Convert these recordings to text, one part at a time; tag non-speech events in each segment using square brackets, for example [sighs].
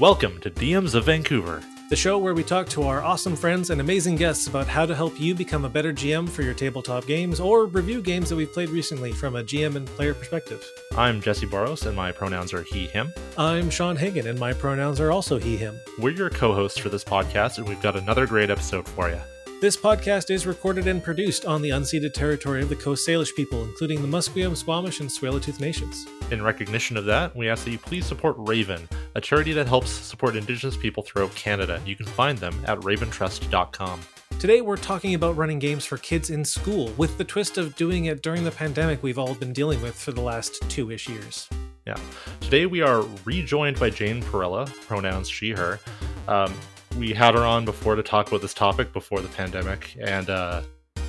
Welcome to DMs of Vancouver. the show where we talk to our awesome friends and amazing guests about how to help you become a better GM for your tabletop games or review games that we've played recently from a GM and player perspective. I'm Jesse Boros, and my pronouns are he, him. I'm Sean Hagan, and my pronouns are also he, him. We're your co hosts for this podcast, and we've got another great episode for you. This podcast is recorded and produced on the unceded territory of the Coast Salish people, including the Musqueam, Squamish, and Tsleil-Waututh nations. In recognition of that, we ask that you please support Raven, a charity that helps support Indigenous people throughout Canada. You can find them at raventrust.com. Today, we're talking about running games for kids in school, with the twist of doing it during the pandemic we've all been dealing with for the last two ish years. Yeah. Today we are rejoined by Jane Perella, pronouns she, her. Um, we had her on before to talk about this topic before the pandemic, and uh,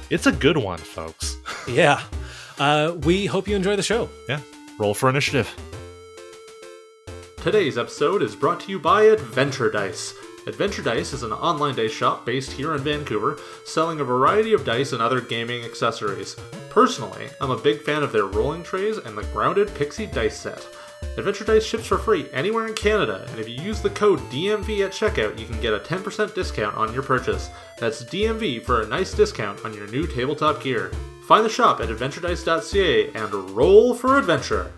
it's a good one, folks. [laughs] Yeah. Uh, we hope you enjoy the show. Yeah. Roll for initiative. Today's episode is brought to you by Adventure Dice. Adventure Dice is an online dice shop based here in Vancouver, selling a variety of dice and other gaming accessories. Personally, I'm a big fan of their rolling trays and the grounded Pixie dice set. Adventure Dice ships for free anywhere in Canada, and if you use the code DMV at checkout, you can get a 10% discount on your purchase. That's DMV for a nice discount on your new tabletop gear. Find the shop at adventuredice.ca and roll for adventure.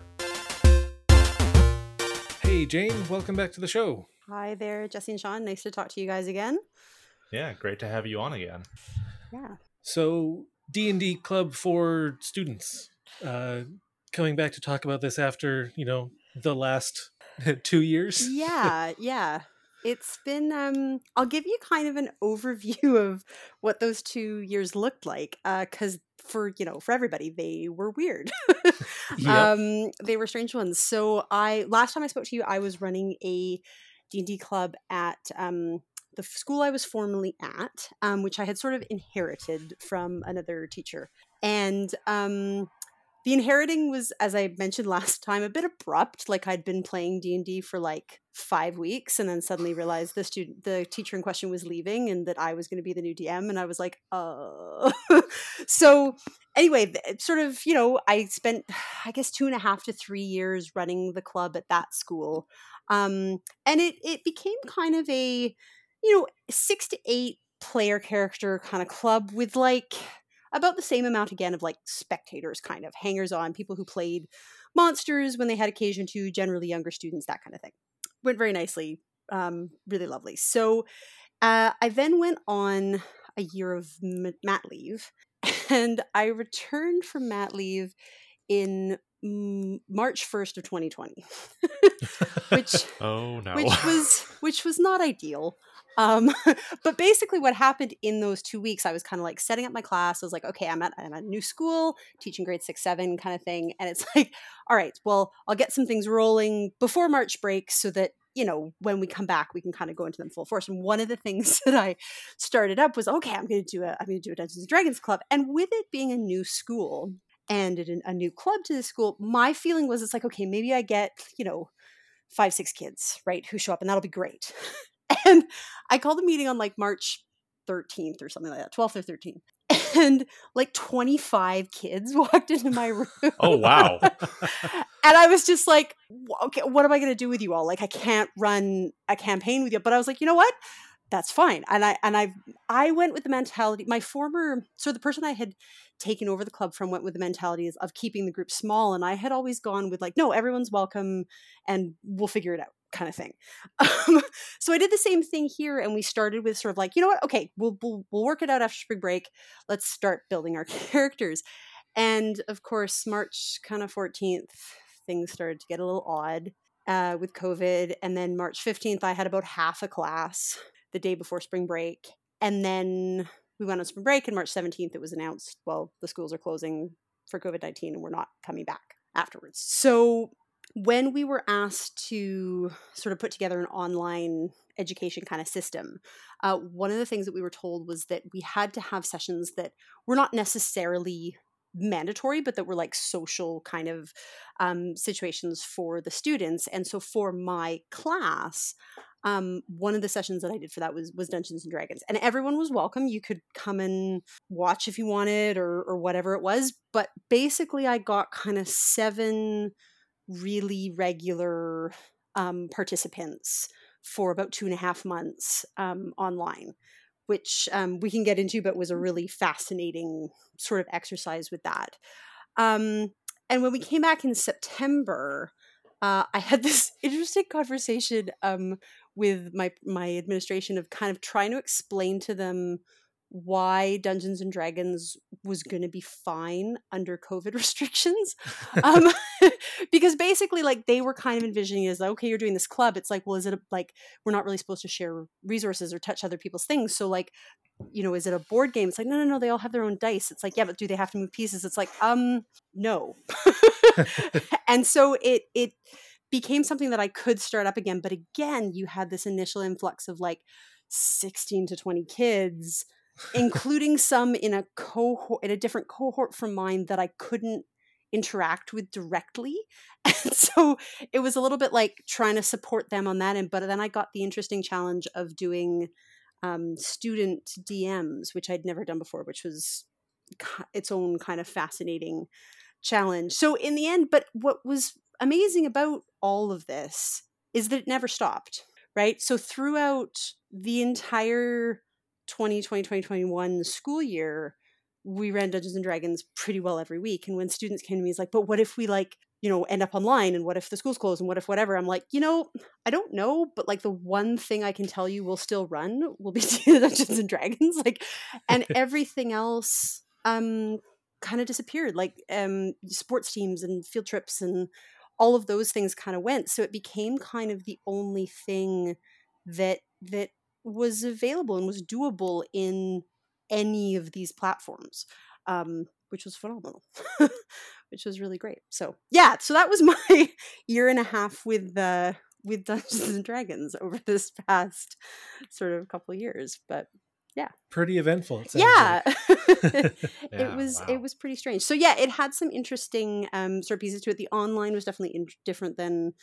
Hey, Jane, welcome back to the show. Hi there, Jesse and Sean. Nice to talk to you guys again. Yeah, great to have you on again. Yeah. So, D&D Club for students. Uh, coming back to talk about this after, you know, the last [laughs] two years. Yeah, [laughs] yeah. It's been um I'll give you kind of an overview [laughs] of what those 2 years looked like uh cuz for, you know, for everybody they were weird. Yep. um they were strange ones. So I last time I spoke to you I was running a D&D club at um the school I was formerly at, um, which I had sort of inherited from another teacher. And um, the inheriting was, as I mentioned [laughs] last time, a bit abrupt. Like I'd been playing D and D for like five weeks, and then suddenly realized the student, the teacher in question, was leaving, and that I was going to be the new DM. And I was like, uh. [laughs] so anyway, sort of, you know, I spent, [sighs] I guess, two and a half to three years running the club at that school, um, and it it became kind of a you know, six to eight player character kind of club with like about the same amount again of like spectators, kind of hangers on, people who played monsters when they had occasion to, generally younger students, that kind of thing. Went very nicely, um, really lovely. So uh, I then went on a year of m- mat leave, [laughs] and I returned from mat leave in March 1st of 2020, [laughs] which [laughs] oh no. which was which was not ideal um [laughs] but basically what happened in those two weeks i was kind of like setting up my class i was like okay i'm at, I'm at a new school teaching grade six seven kind of thing and it's [laughs] like all right well i'll get some things rolling before march break so that you know when we come back we can kind of go into them full force. And one of the things [laughs] that i started up was okay i'm going to do a i'm going to do a dungeons and dragons club. And with it being a new school and a new club to the school my feeling was it's like okay maybe i get you know five six kids right who show up and that'll be great [laughs] and I called a meeting on like March 13th or something like that, 12th or 13th. [laughs] And like 25 kids [laughs] walked into my room. oh wow. and I was just like, okay, what am I going to do with you all? Like, I can't run a campaign with you. But I was like, you know what? That's fine. And I and I I went with the mentality. My former so the person I had taken over the club from went with the mentality of keeping the group small, and I had always gone with like, no, everyone's welcome, and we'll figure it out, kind of thing. [laughs] Um, so I did the same thing here, and we started with sort of like, you know what? Okay, we'll we'll, we'll work it out after spring break. Let's start building our [laughs] characters. And of course, March kind of 14th, things started to get a little odd uh, with COVID. And then March 15th, I had about half a class the day before spring break. And then we went on spring break, and March 17th, it was announced, well, the schools are closing for COVID 19 and we're not coming back afterwards. So when we were asked to sort of put together an online education kind of system, uh, one of the things that we were told was that we had to have sessions that were not necessarily mandatory, but that were like social kind of um, situations for the students. And so for my class, um, one of the sessions that I did for that was was Dungeons and Dragons, and everyone was welcome. You could come and watch if you wanted, or or whatever it was. But basically, I got kind of seven really regular um, participants for about two and a half months um, online, which um, we can get into, but was a really fascinating sort of exercise with that. Um, and when we came back in September, uh, I had [laughs] this interesting conversation um, with my my administration of kind of trying to explain to them why Dungeons and Dragons was going to be fine under COVID [laughs] restrictions. um, [laughs] [laughs] because basically, like, they were kind of envisioning as, like, okay, you're doing this club. It's like, well, is it a, like, we're not really supposed to share resources or touch other people's things. So, like, you know, is it a board game? It's like, no, no, no, they all have their own dice. It's like, yeah, but do they have to move pieces? It's like, um, no. and so it, it, became something that I could start up again. But again, you had this initial influx of like 16 to 20 kids including some in a cohort in a different cohort from mine that I couldn't interact with directly. [laughs] And so it was a little bit like trying to support them on that end. But then I got the interesting challenge of doing um, student DMs, which I'd never done before, which was its own kind of fascinating challenge. So in the end, but what was amazing about all of this is that it never stopped, right? So throughout the entire 2020 2021 school year we ran dungeons and dragons pretty well every week and when students came to me it's like but what if we like you know end up online and what if the school's closed and what if whatever? I'm like you know i don't know but like the one thing i can tell you will still run will be [laughs] dungeons and dragons like and [laughs] everything else um kind of disappeared like um sports teams and field trips and all of those things kind of went. So it became kind of the only thing that that was available and was doable in any of these platforms, um, which was phenomenal, [laughs] which was really great. So yeah, so that was [laughs] my year and a half with uh, with Dungeons and Dragons over this past sort of couple years, but yeah pretty eventful yeah like. [laughs] it was wow. it was pretty strange so yeah it had some interesting um sort of pieces to it the online was definitely in- different than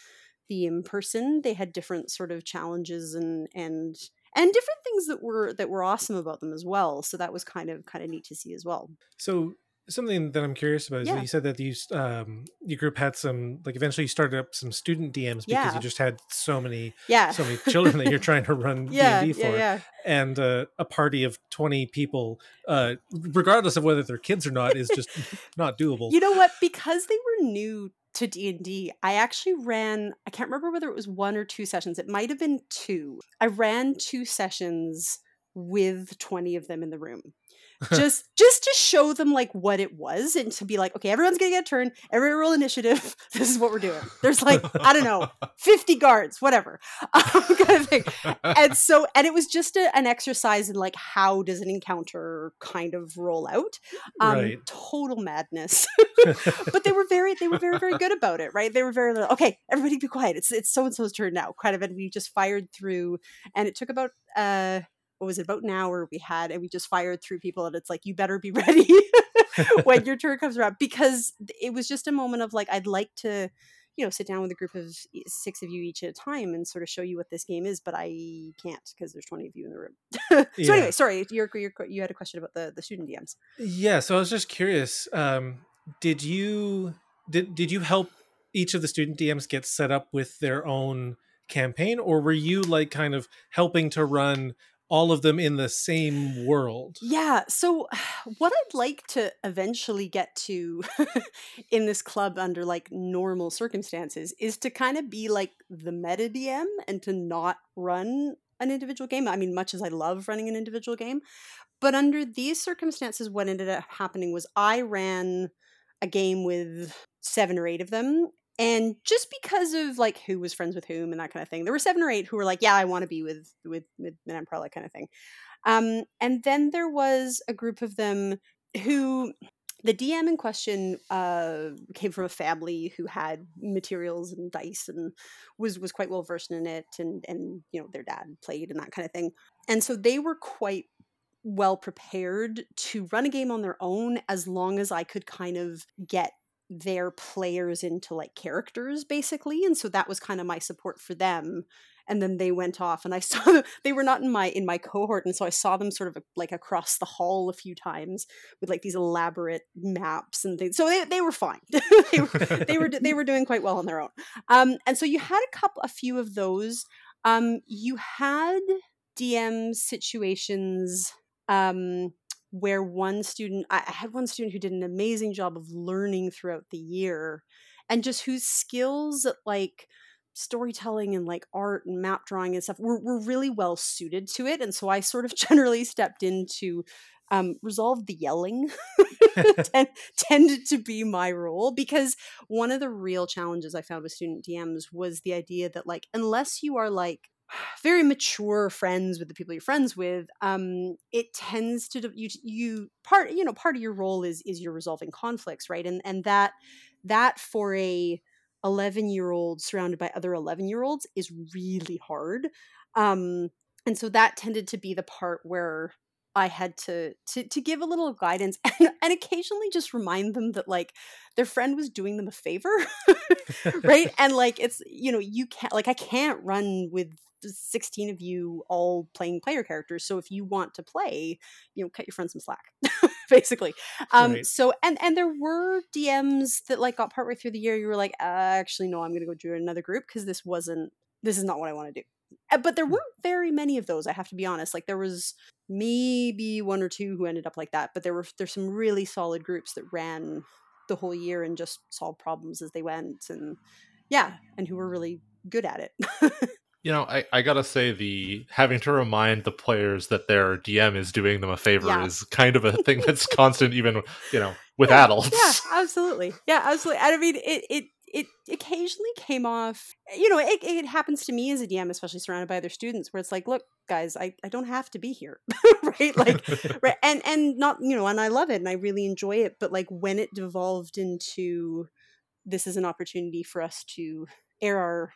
the in person they had different sort of challenges and and and different things that were that were awesome about them as well so that was kind of kind of neat to see as well. So something that i'm curious about is Yeah. that you said that you um your group had some like eventually you started up some student dms because Yeah. you just had so many yeah. so many children that you're [laughs] trying to run yeah d&d for yeah yeah. and uh, a party of 20 people uh regardless of whether they're kids or not is just [laughs] not doable. You know what? Because they were new to d&d i actually ran i can't remember whether it was one or two sessions it might have been two. I ran two sessions with 20 of them in the room [laughs] just just to show them like what it was and to be like okay everyone's gonna get a turn. Everyone roll initiative. [laughs] This is what we're doing. There's like i don't know [laughs] 50 guards whatever um, kind of thing. And so and it was just a, an exercise in like how does an encounter kind of roll out? Um Right. total madness. But they were very they were very very good about it right? They were very like, okay everybody be quiet. It's it's so and so's turn now kind of and we just fired through and it took about uh what was it about an hour we had and we just fired through people and it's like you better be [laughs] ready when your turn comes around because it was just a moment of like i'd like to you know sit down with a group of six of you each at a time and sort of show you what this game is but i can't because there's 20 of you in the room [laughs] so Yeah. anyway sorry you're, you're, you had a question about the the student dms Yeah, so I was just curious. Um, did you did did you help each of the student DMs get set up with their own campaign, or were you like kind of helping to run all of them in the same world? Yeah. So, [sighs] what I'd like to eventually get to [laughs] in this club under like normal circumstances is to kind of be like the meta DM and to not run an individual game. I mean, much as I love running an individual game, but under these circumstances, what ended up happening was I ran a game with seven or eight of them. And just because of like who was friends with whom and that kind of thing, there were seven or eight who were like, "Yeah, I want to be with with with an umbrella," kind of thing. Um, and then there was a group of them who the DM in question uh, came from a family who had materials and dice and was was quite well versed in it, and and you know their dad played and that kind of thing, and so they were quite well prepared to run a game on their own as long as I could kind of get their players into like characters basically and so that was kind of my support for them and then they went off and i [laughs] saw them they were not in my in my cohort and so i saw them sort of like across the hall a few times with like these elaborate maps and things so they, they were fine. [laughs] They, were, they were they were doing quite well on their own. Um and so you had a couple a few of those. Um, you had DM situations um, where one student, I had one student who did an amazing job of learning throughout the year and just whose skills at like storytelling and like art and map drawing and stuff were, were really well suited to it. And so I sort of [laughs] generally stepped in to um, resolve the yelling [laughs] [laughs] Ten- tended to be my role because one of the real challenges I found with student DMs was the idea that like unless you are like [sighs] very mature friends with the people you're friends with um it tends to you you part you know part of your role is is you're resolving conflicts right? And and that that for a 11 year old surrounded by other 11 year olds is really hard um and so that tended to be the part where I had to to to give a little guidance [laughs] and, and occasionally just remind them that like their friend was doing them a favor, [laughs] right? [laughs] and like it's you know you can't like I can't run with 16 of you all playing player characters. So if you want to play, you know, cut your friend some slack, basically. Um, Right. so and and there were DMs that like got partway through the year. You were like, uh, actually, no, I'm going to go join another group because this wasn't this is not what I want to do. Uh, But there Hmm. weren't very many of those. I have to be honest. Like there was maybe one or two who ended up like that, but there were there's some really solid groups that ran the whole year and just solved problems as they went, and yeah, and who were really good at it. [laughs] You know, I, I gotta say the having to remind the players that their DM is doing them a favor Yeah. is kind of a thing that's [laughs] constant, even you know, with Yeah, adults. Yeah, absolutely. Yeah, absolutely. And I mean, it it it occasionally came off. You know, it it happens to me as a DM, especially surrounded by other students, where it's like, look, guys, I I don't have to be here, [laughs] right? Like, [laughs] right, and and not you know, and I love it and I really enjoy it, but like when it devolved into this is an opportunity for us to air our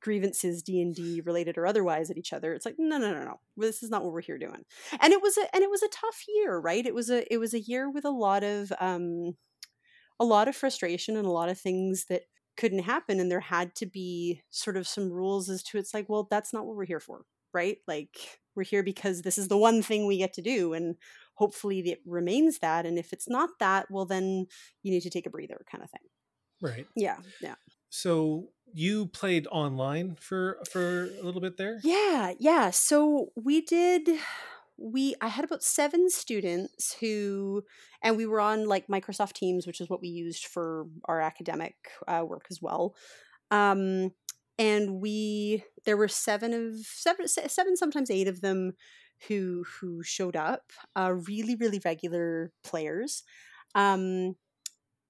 grievances d&d related or otherwise at each other it's like no no no no this is not what we're here doing and it was a and it was a tough year right it was a it was a year with a lot of um a lot of frustration and a lot of things that couldn't happen and there had to be sort of some rules as to it's like well that's not what we're here for right like we're here because this is the one thing we get to do and hopefully it remains that and if it's not that well then you need to take a breather kind of thing Right. yeah yeah So you played online for for a little bit there. Yeah, yeah. So we did we I had about 7 students who and we were on like Microsoft Teams, which is what we used for our academic uh, work as well. Um and we there were 7 of 7 7 sometimes 8 of them who who showed up, uh really really regular players. Um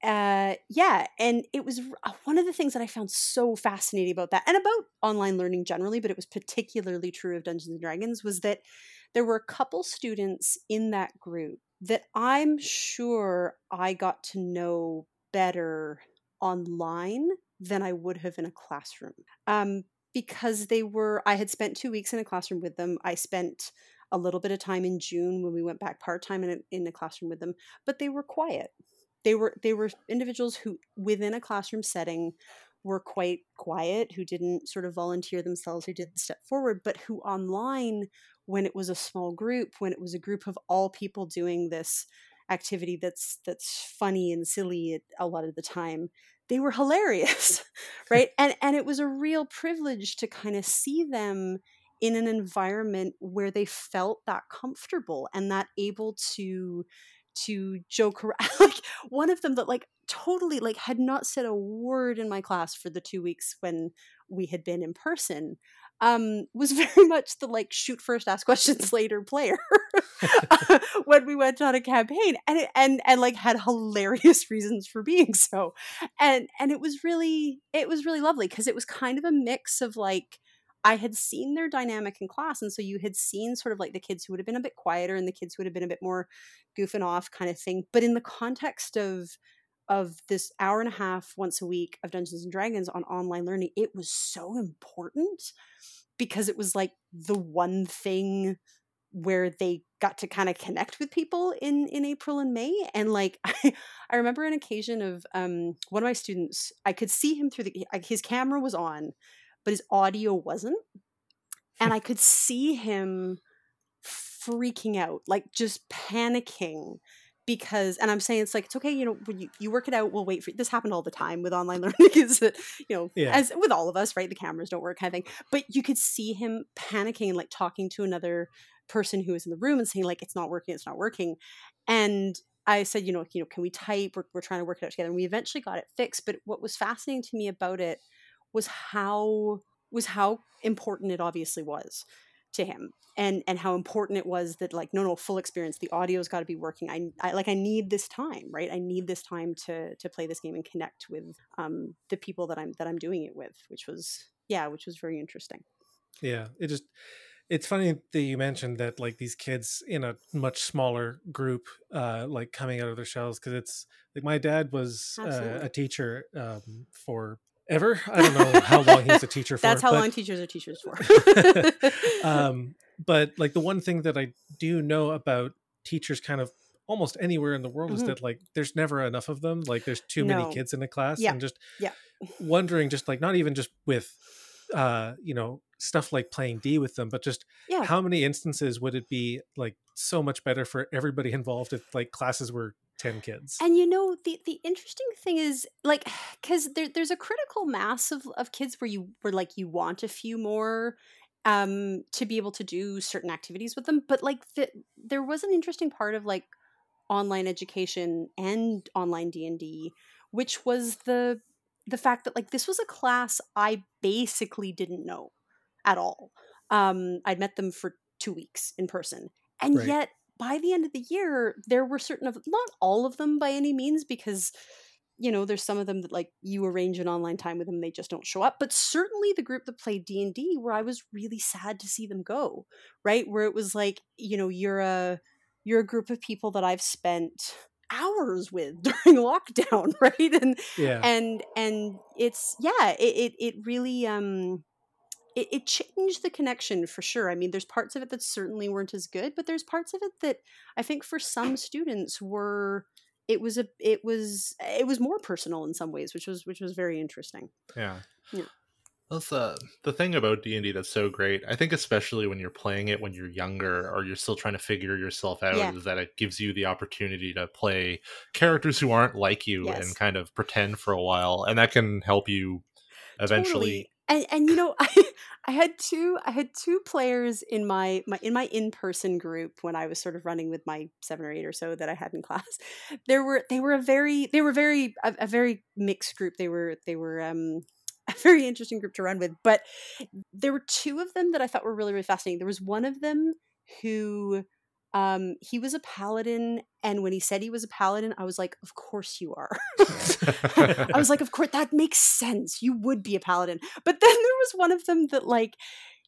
uh yeah and it was uh, one of the things that i found so fascinating about that and about online learning generally but it was particularly true of dungeons and dragons was that there were a couple students in that group that i'm sure i got to know better online than i would have in a classroom. Um because they were i had spent two weeks in a classroom with them. I spent a little bit of time in june when we went back part-time in a, in a classroom with them but they were quiet. They were they were individuals who within a classroom setting were quite quiet who didn't sort of volunteer themselves who didn't step forward but who online when it was a small group when it was a group of all people doing this activity that's that's funny and silly a lot of the time they were hilarious [laughs] [laughs] right? And and it was a real privilege to kind of see them in an environment where they felt that comfortable and that able to to joke around [laughs] like one of them that like totally like had not said a word in my class for the two weeks when we had been in person um was [laughs] very much the like shoot first ask questions [laughs] later player [laughs] when we went on a campaign and it, and and like had hilarious reasons for being so. And and it was really it was really lovely because it was kind of a mix of like I had seen their dynamic in class and so you had seen sort of like the kids who would have been a bit quieter and the kids who would have been a bit more goofing off kind of thing but in the context of of this hour and a half once a week of Dungeons and Dragons on online learning it was so important because it was like the one thing where they got to kind of connect with people in in April and May and like [laughs] I, I remember an occasion of um one of my students I could see him through the his camera was on but his audio wasn't and I could see him freaking out like just panicking because and i'm saying it's like it's okay you know when you, you work it out we'll wait for you. this happened all the time with online [laughs] learning is that you know Yeah. as with all of us right the cameras don't work kind of thing but you could see him panicking and like talking to another person who was in the room and saying like it's not working it's not working and i said you know you know can we type we're, we're trying to work it out together and we eventually got it fixed but what was fascinating to me about it was how was how important it obviously was to him and and how important it was that like no no full experience the audio's got to be working. I, I like i need this time right? I need this time to to play this game and connect with um the people that i'm that i'm doing it with which was yeah which was very interesting. Yeah, it just it's funny that you mentioned that like these kids in a much smaller group uh like coming out of their shells because it's like my dad was uh, a teacher um for ever i don't know how long he's a teacher [laughs] for that's how but, long teachers are teachers for [laughs] [laughs] um but like the one thing that i do know about teachers kind of almost anywhere in the world is Mhm. that like there's never enough of them like there's too No. many kids in a class Yeah. and just Yeah. wondering just like not even just with uh you know stuff like playing d with them but just yeah how many instances would it be like so much better for everybody involved if like classes were 10 kids And you know the the interesting thing is like [sighs] because there, there's a critical mass of, of kids where you where like you want a few more um to be able to do certain activities with them but like the, there was an interesting part of like online education and online D&D which was the the fact that like this was a class I basically didn't know at all. Um I'd met them for 2 weeks in person. And Right. yet by the end of the year there were certain of not all of them by any means because you know there's some of them that like you arrange an online time with them they just don't show up but certainly the group that played d&d where i was really sad to see them go right? Where it was like you know you're a you're a group of people that i've spent hours with [laughs] during lockdown [laughs] right? And yeah. and and it's yeah it it, it really um it, it changed the connection for sure i mean there's parts of it that certainly weren't as good but there's parts of it that i think for some students were it was a it was it was more personal in some ways which was which was very interesting Yeah. Yeah. That's uh, the thing about D and D that's so great. I think especially when you're playing it when you're younger or you're still trying to figure yourself out, Yeah. is that it gives you the opportunity to play characters who aren't like you Yes. and kind of pretend for a while, and that can help you eventually. Totally. And and you know [laughs] i i had two i had two players in my my in my in-person group when i was sort of running with my seven or eight or so that i had in [laughs] class. There were they were a very they were very a, a very mixed group. They were they were um [laughs] a very interesting group to run with but there were two of them that i thought were really really fascinating. There was one of them who um he was a paladin and when he said he was a paladin i was like of course you are [laughs] I was like, of course, that makes sense. You would be a paladin. But then there was one of them that, like,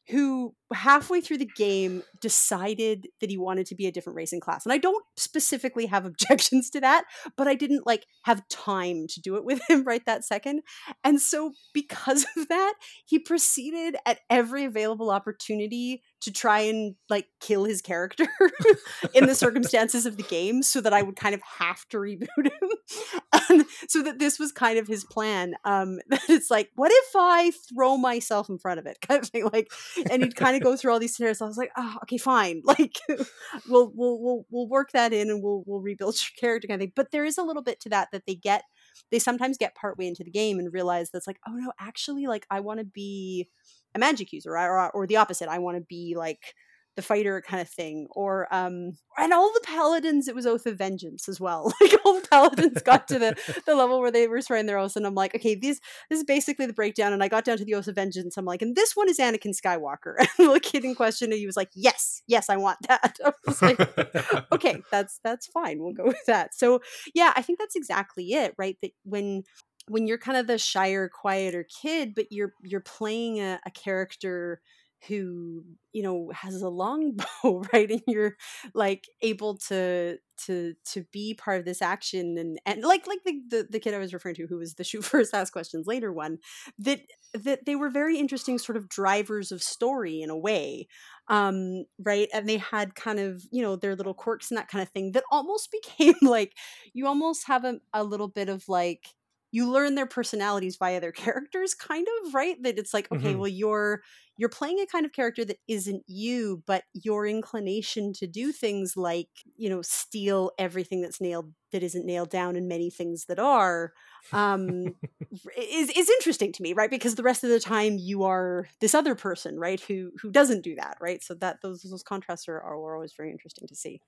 who halfway through the game decided that he wanted to be a different race and class. And I don't specifically have [laughs] objections to that, but I didn't like have time to do it with him [laughs] right that second. And so because of that, he proceeded at every available opportunity to try and like kill his character [laughs] in the circumstances of the game so that I would kind of have to reboot [laughs] him. and so that this was kind of his plan. Um [laughs] that it's like, what if I throw myself in front of it? Kind of thing. Like and he'd kind of go through all these scenarios. I was like, oh, okay, fine. Like we'll we'll we'll we'll work that in and we'll we'll rebuild your character kind of thing. But there is a little bit to that that they get they sometimes get partway into the game and realize that's like, oh no, actually, like I want to be a magic user, or, or the opposite. I want to be like the fighter kind of thing, or um, and all the paladins. It was Oath of Vengeance as well. [laughs] Like all the paladins got to the [laughs] the level where they were swearing their oaths, and I'm like, okay, these this is basically the breakdown. And I got down to the Oath of Vengeance. I'm like, and this one is Anakin Skywalker. [laughs] And the kid in question, he was like, yes, yes, I want that. I was like, okay that's that's fine we'll go with that so yeah i think that's exactly it right that when when you're kind of the shyer quieter kid but you're you're playing a, a character who you know has a long bow [laughs] right? And you're like able to to to be part of this action and and like like the the, the kid i was referring to who was the shoot [laughs] first ask questions later one that that they were very interesting sort of drivers of story in a way um right? And they had kind of you know their little quirks and that kind of thing that almost [laughs] became like you almost have a, a little bit of like you learn their personalities via their [laughs] characters kind of right? That it's like okay Mhm. well you're you're playing a kind of character that isn't you but your inclination to do things like you know steal everything that's nailed that isn't nailed down and many things that are um [laughs] is is interesting to me right? Because the rest of the time you are this other person right who who doesn't do that right? So that those those contrasts are, are always very interesting to see.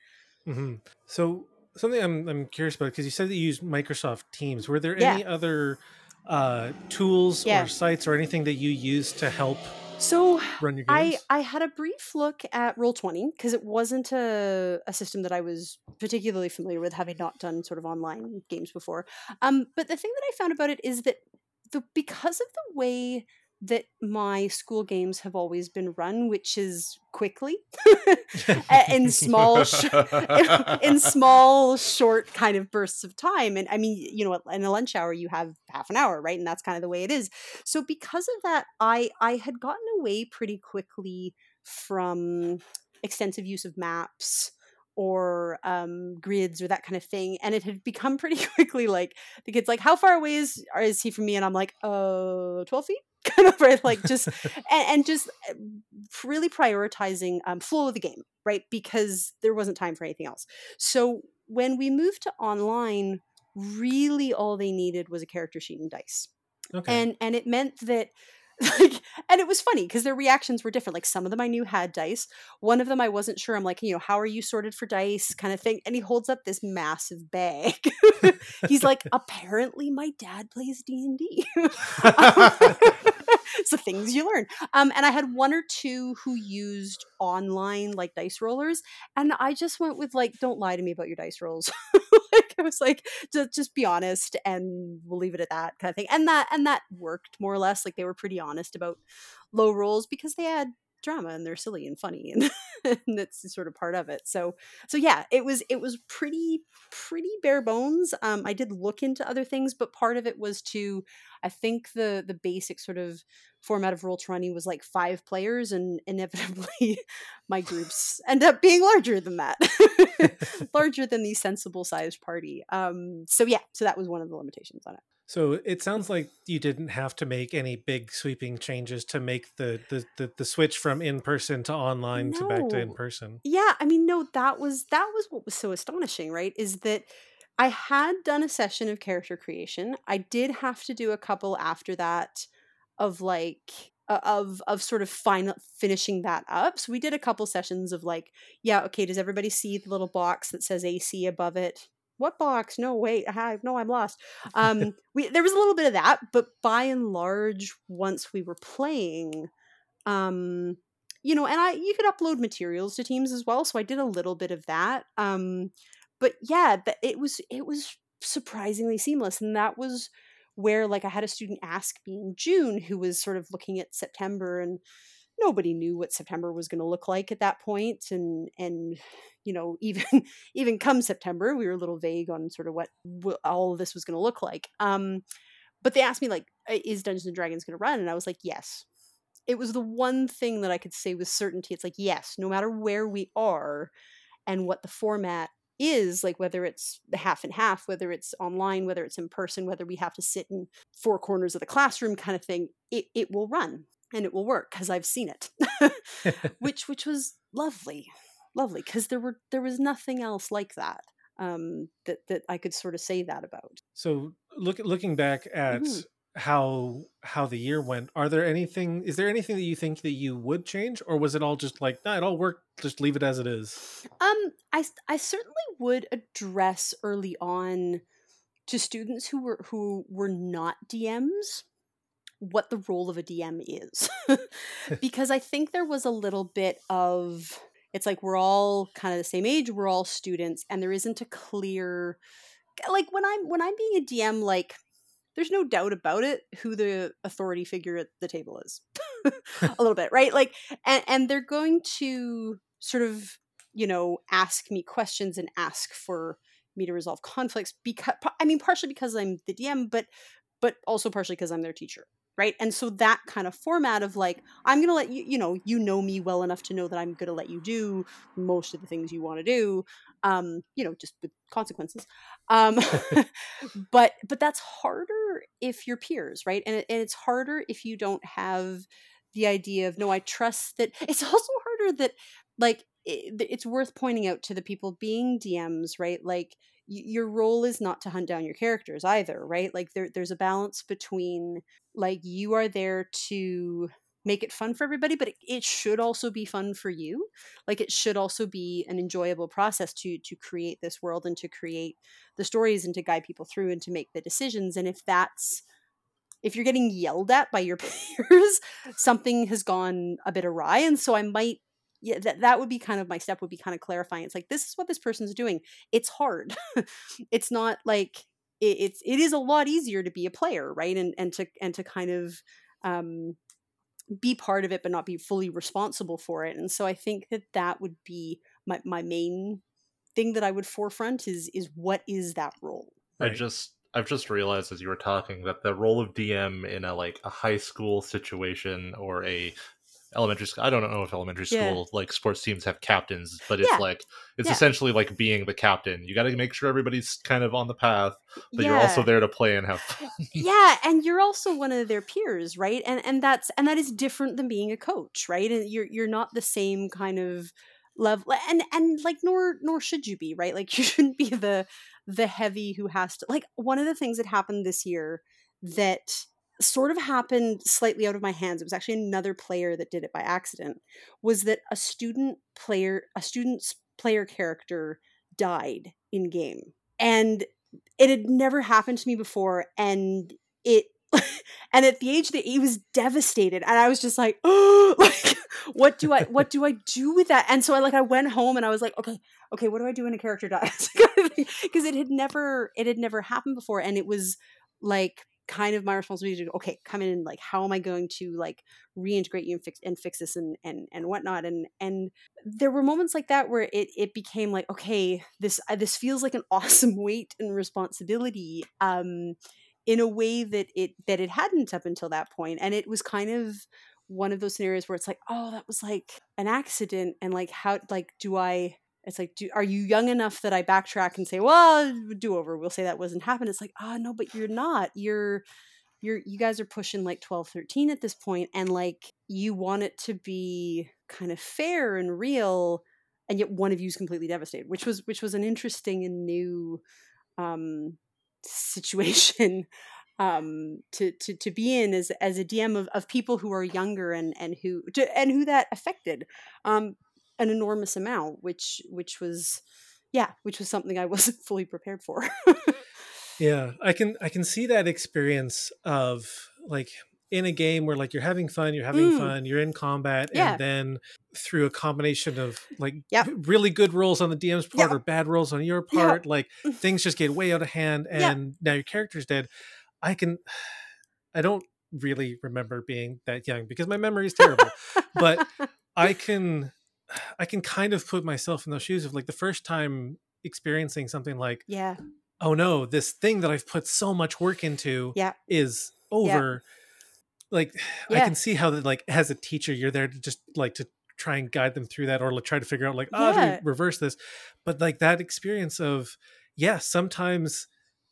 Hmm So something I'm I'm curious about because you said that you used Microsoft Teams. Were there Yeah. any other uh, tools Yeah. or sites or anything that you used to help so run your I. I had a brief look at Roll20 because it wasn't a, a system that I was particularly familiar with, having not done sort of online games before. Um, but the thing that I found about it is that the because of the way that my school games have always been run, which is quickly [laughs] in small sh- [laughs] in [laughs] small short kind of bursts of time. And i mean you know in a lunch hour you have half an hour right? And that's kind of the way it is. So because of that i i had gotten away pretty quickly from extensive use of maps or um, grids or that kind of thing. And it had become pretty quickly like the kid's like how far away is is he from me? And i'm like uh 12 feet [laughs] right like just and, and just uh, really prioritizing um, flow of the game right? Because there wasn't time for anything else. So when we moved to online really all they needed was a character sheet and dice. Okay. and and it meant that [laughs] like and it was funny because their reactions were different. Like some of them i knew had dice. One of them i wasn't sure. I'm like you know how are you sorted for dice? kind of thing. And he holds up this massive bag. [laughs] He's like apparently my dad plays d&d [laughs] so things you learn. Um and i had one or two who used online like dice rollers and i just went with like don't lie to me about your dice rolls. [laughs] Like i was like just, just be honest and we'll leave it at that kind of thing. And that and that worked more or less like they were pretty honest about low rolls because they had drama and they're silly and funny and, [laughs] and that's sort of part of it. So so yeah it was it was pretty pretty bare bones. Um i did look into other things but part of it was to i think the the basic sort of format of roll 20 was like five players and inevitably [laughs] my groups end up being larger than that [laughs] larger than the sensible sized party. Um so yeah so that was one of the limitations on it So it sounds like you didn't have to make any big sweeping changes to make the the, the, the switch from in person to online to back to in person. yeah i mean no that was that was what was so astonishing right is that i had done a session of character creation. I did have to do a couple after that of like of of sort of final finishing that up. So we did a couple sessions of like yeah okay does everybody see the little box that says ac above it what box? No wait i no i'm lost. Um we there was a little bit of that but by and large once we were playing um you know and i you could upload materials to teams as well so i did a little bit of that um but yeah it was it was surprisingly seamless and that was where like i had a student ask me in june who was sort of looking at september and nobody knew what september was going to look like at that point and and you know [laughs] even even come september we were a little vague on sort of what, what all of this was going to look like um but they asked me like "Uh, is dungeons and dragons going to run and i was like yes it was the one thing that I could say with certainty. It's like, yes, no matter where we are and what the format is, like whether it's the half and half, whether it's online, whether it's in person, whether we have to sit in four corners of the classroom kind of thing, it, it will run and it will work because I've seen it. [laughs] [laughs] which which was lovely. Lovely. Because there were there was nothing else like that. Um that that I could sort of say that about. So look looking back at Mhm. how how the year went, are there anything is there anything that you think that you would change or was it all just like, nah, it all worked, just leave it as it is? Um, I I certainly would address early on to students who were who were not DMs what the role of a DM is, [laughs] because I think there was a little bit of it's like we're all kind of the same age, we're all students, and there isn't a clear like when I'm when I'm being a DM, like there's no doubt about it who the authority figure at the table is. [laughs] A little bit right? Like and and they're going to sort of you know ask me questions and ask for me to resolve conflicts because i mean partially because i'm the dm but but also partially because i'm their teacher right? And so that kind of format of like i'm gonna let you you know you know me well enough to know that i'm gonna let you do most of the things you want to do um you know just with consequences. Um [laughs] [laughs] but but that's harder if you're peers right? And, it, and it's harder if you don't have the idea of no i trust that it's also harder that like it, it's worth pointing out to the people being dms right? Like your role is not to hunt down your characters either right? Like there, there's a balance between like you are there to make it fun for everybody but it, it should also be fun for you. Like it should also be an enjoyable process to to create this world and to create the stories and to guide people through and to make the decisions and if that's if you're getting yelled at by your [laughs] peers something has gone a bit awry and so i might yeah that, that would be kind of my step would be kind of clarifying it's like this is what this person's doing it's hard. [laughs] It's not like it, it's it is a lot easier to be a player right and and to and to kind of um be part of it but not be fully responsible for it and so i think that that would be my, my main thing that i would forefront is is what is that role? I just I've just realized as you were talking that the role of DM in a like a high school situation or a elementary school I don't know if elementary Yeah. school like sports teams have captains, but it's Yeah. like it's Yeah. essentially like being the captain. You got to make sure everybody's kind of on the path, but you're also there to play and have fun. [laughs] yeah and you're also one of their peers right and and that's and that is different than being a coach right and you're you're not the same kind of level and and like nor nor should you be right like [laughs] you shouldn't be the the heavy who has to like one of the things that happened this year that sort of happened slightly out of my hands it was actually another player that did it by accident was that a student player a student's player character died in game and it had never happened to me before and it [laughs] and at the age that he was devastated and i was just like oh [gasps] like what do i what do i do with that? And so i like i went home and i was like okay okay what do i do when a character [laughs] dies? Because it had never it had never happened before and it was like kind of my responsibility to okay come in and like how am i going to like reintegrate you and fix and fix this and and and whatnot? And and there were moments like that where it it became like okay this uh, this feels like an [laughs] awesome weight and responsibility um in a way that it that it hadn't up until that point. And it was kind of one of those scenarios where it's like oh that was like an accident and like how like do i it's like do, are you young enough that i backtrack and say well do over we'll say that wasn't happened? It's like oh no but you're not. You're you're you guys are pushing like 12 13 at this point and like you want it to be kind of fair and real and yet one of you is completely devastated which was which was an interesting and new um situation [laughs] um to to to be in as as a dm of, of people who are younger and and who to, and who that affected. Um an enormous amount which which was yeah which was something i [laughs] wasn't fully prepared for Yeah, I can I can see that experience of like in a game where like you're having fun, you're having Mm. fun, you're in combat, Yeah. and then through a combination of like Yep. really good rolls on the DM's part Yep. or bad rolls on your Yep. part, like Mm. things just get way out of hand, Yep. and now your character's dead. I can, [sighs] I don't really remember being that young because my memory is terrible, but [laughs] I can, I can kind of put myself in those shoes of like the first time experiencing something like yeah oh no, this thing that I've put so much work into Yeah. is over. Like [sighs] I can see how that like as a teacher, you're there to just like to try and guide them through that or like, try to figure out like, oh, Yeah. reverse this. But like that experience of, yeah, sometimes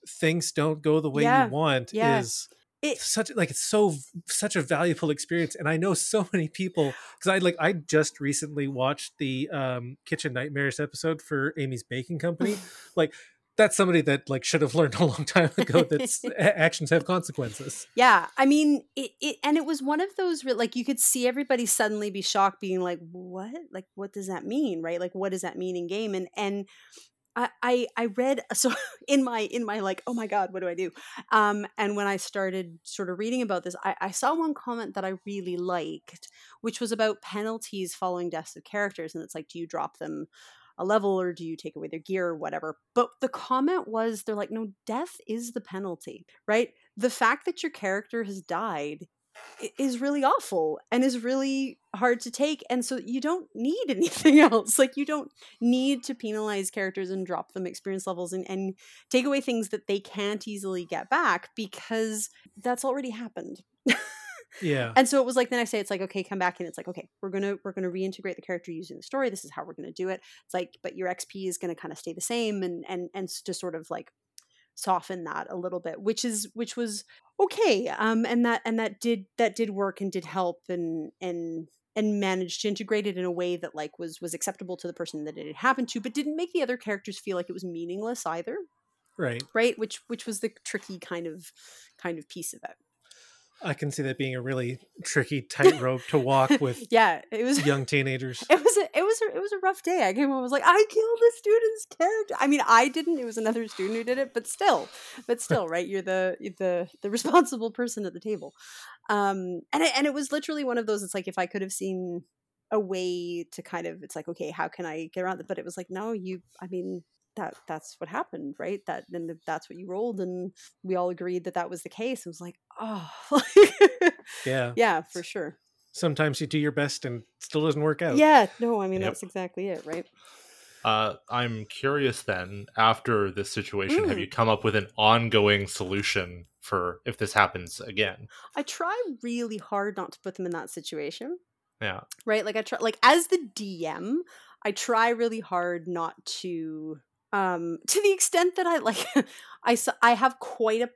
things don't go the way Yeah. you want Yeah. is It- such like it's so such a valuable experience and i know so many people because i like i just recently watched the um kitchen nightmares episode for amy's baking company [sighs] like that's somebody that like should have learned a long time [laughs] ago that actions have consequences Yeah, I mean, it, it and it was one of those re- like you could see everybody suddenly be shocked, being like, "What? Like, what does that mean? Right? Like, what does that mean in game?" And and I I, I read [laughs] so in my in my like, oh my god, what do I do? Um, and when I started sort of reading about this, I, I saw one comment that I really liked, which was about penalties following deaths of characters, and it's like, do you drop them? a level or do you take away their gear or whatever but the comment was they're like no death is the penalty right the fact that your character has died is really awful and is really hard to take and so you don't need [laughs] anything else. Like you don't need to penalize characters and drop them experience levels and, and take away things that they can't easily get back because that's already happened. Yeah. [laughs] And so it was like the next day it's like okay come back and it's like okay we're gonna we're gonna reintegrate the character using the story. This is how we're gonna do it. It's like but your xp is gonna kind of stay the same and and and to sort of like soften that a little bit which is which was okay um and that and that did that did work and did help and and and managed to integrate it in a way that like was was acceptable to the person that it had happened to but didn't make the other characters feel like it was meaningless either right. right? Which which was the tricky kind of kind of piece of it I can see that being a really tricky tightrope to walk [laughs] with yeah it was young [laughs] teenagers. it was a, it was a, it was a rough day i came home I was like i killed a student's character i mean i didn't it was another student who did it but still but [laughs] still right you're the the the responsible person at the table um and it, and it was literally one of those it's like if i could have seen a way to kind of it's like okay how can i get around that? but it was like no you i mean that that's what happened right that then that's what you rolled and we all agreed that that was the case it was like oh [laughs] Yeah. yeah for sure Sometimes you do your best and it still doesn't work out. yeah no i mean Yep. that's exactly it right Uh, I'm curious then, after this situation, have Mm. you come up with an ongoing solution for if this happens again? i try really hard not to put them in that situation Yeah. right like i try like as the dm i try really hard not to um to the extent that i like [laughs] I saw I have quite a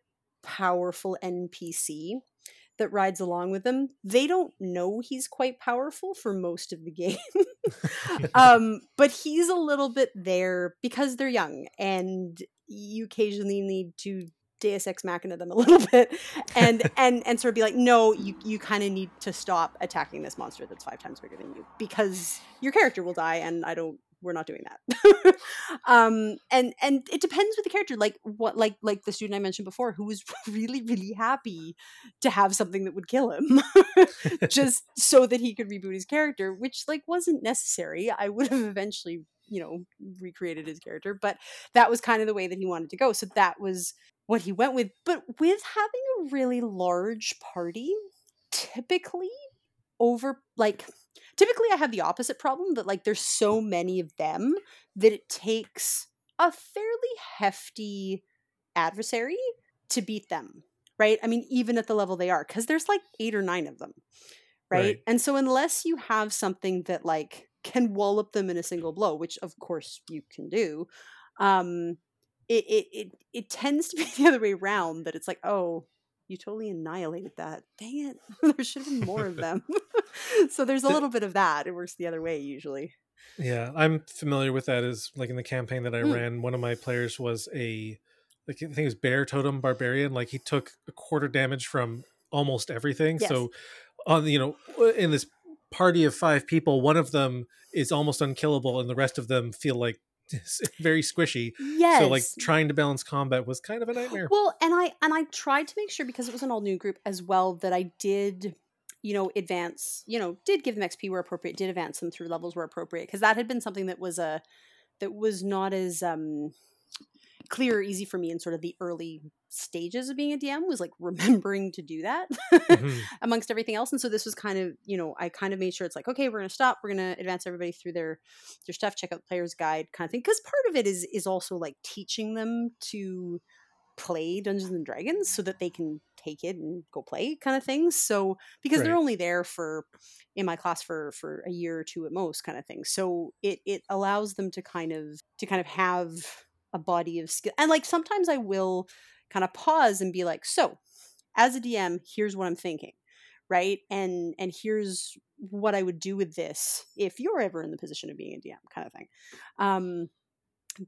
powerful npc that rides along with them they don't know he's quite powerful for most of the game. [laughs] [laughs] Um but he's a little bit there because they're young and you occasionally need to deus ex machina them a little bit and and and sort of be like no you you kind of need to stop attacking this monster that's five times bigger than you because your character will die and i don't we're not doing that. [laughs] Um and and it depends with the character like what like like the student i mentioned before who was [laughs] really really happy to have something that would kill him [laughs] just so that he could reboot his character which like wasn't necessary. I would have eventually you know recreated his character but that was kind of the way that he wanted to go. So that was what he went with. But with having a really large party typically over like typically i have the opposite problem that like there's so many of them that it takes a fairly hefty adversary to beat them right i mean even at the level they are because there's like eight or nine of them right? Right. and so unless you have something that like can wallop them in a single blow which of course you can do um it it it, it tends to be [laughs] the other way around that it's like oh you totally annihilated that dang it [laughs] there should have been more of [laughs] them [laughs] so there's a little bit of that it works the other way usually Yeah, I'm familiar with that. As like in the campaign that I Mm. ran, one of my players was a, like I think it was Bear Totem Barbarian. Like he took a quarter damage from almost everything. Yes. So, on you know, in this party of five people, one of them is almost unkillable, and the rest of them feel like [laughs] very squishy. yes So, like trying to balance combat was kind of a nightmare. Well, and I and I tried to make sure because it was an all new group as well that I did, you know, advance, you know, did give them XP where appropriate, did advance them through levels where appropriate because that had been something that was a that was not as um clear or easy for me in sort of the early stages of being a DM was like [laughs] remembering to do that Mhm. [laughs] amongst everything else and so this was kind of you know i kind of made sure it's like okay we're gonna stop we're gonna advance everybody through their their stuff check out the player's guide kind of thing because part of it is is also like teaching them to play dungeons and dragons so that they can take it and go play kind of things so because they're only there for in my class for for a year or two at most kind of thing so it it allows them to kind of to kind of have a body of skill and like sometimes i will kind of pause and be like so as a dm here's what i'm thinking right? And and here's what i would do with this if you're ever in the position of being a dm kind of thing. Um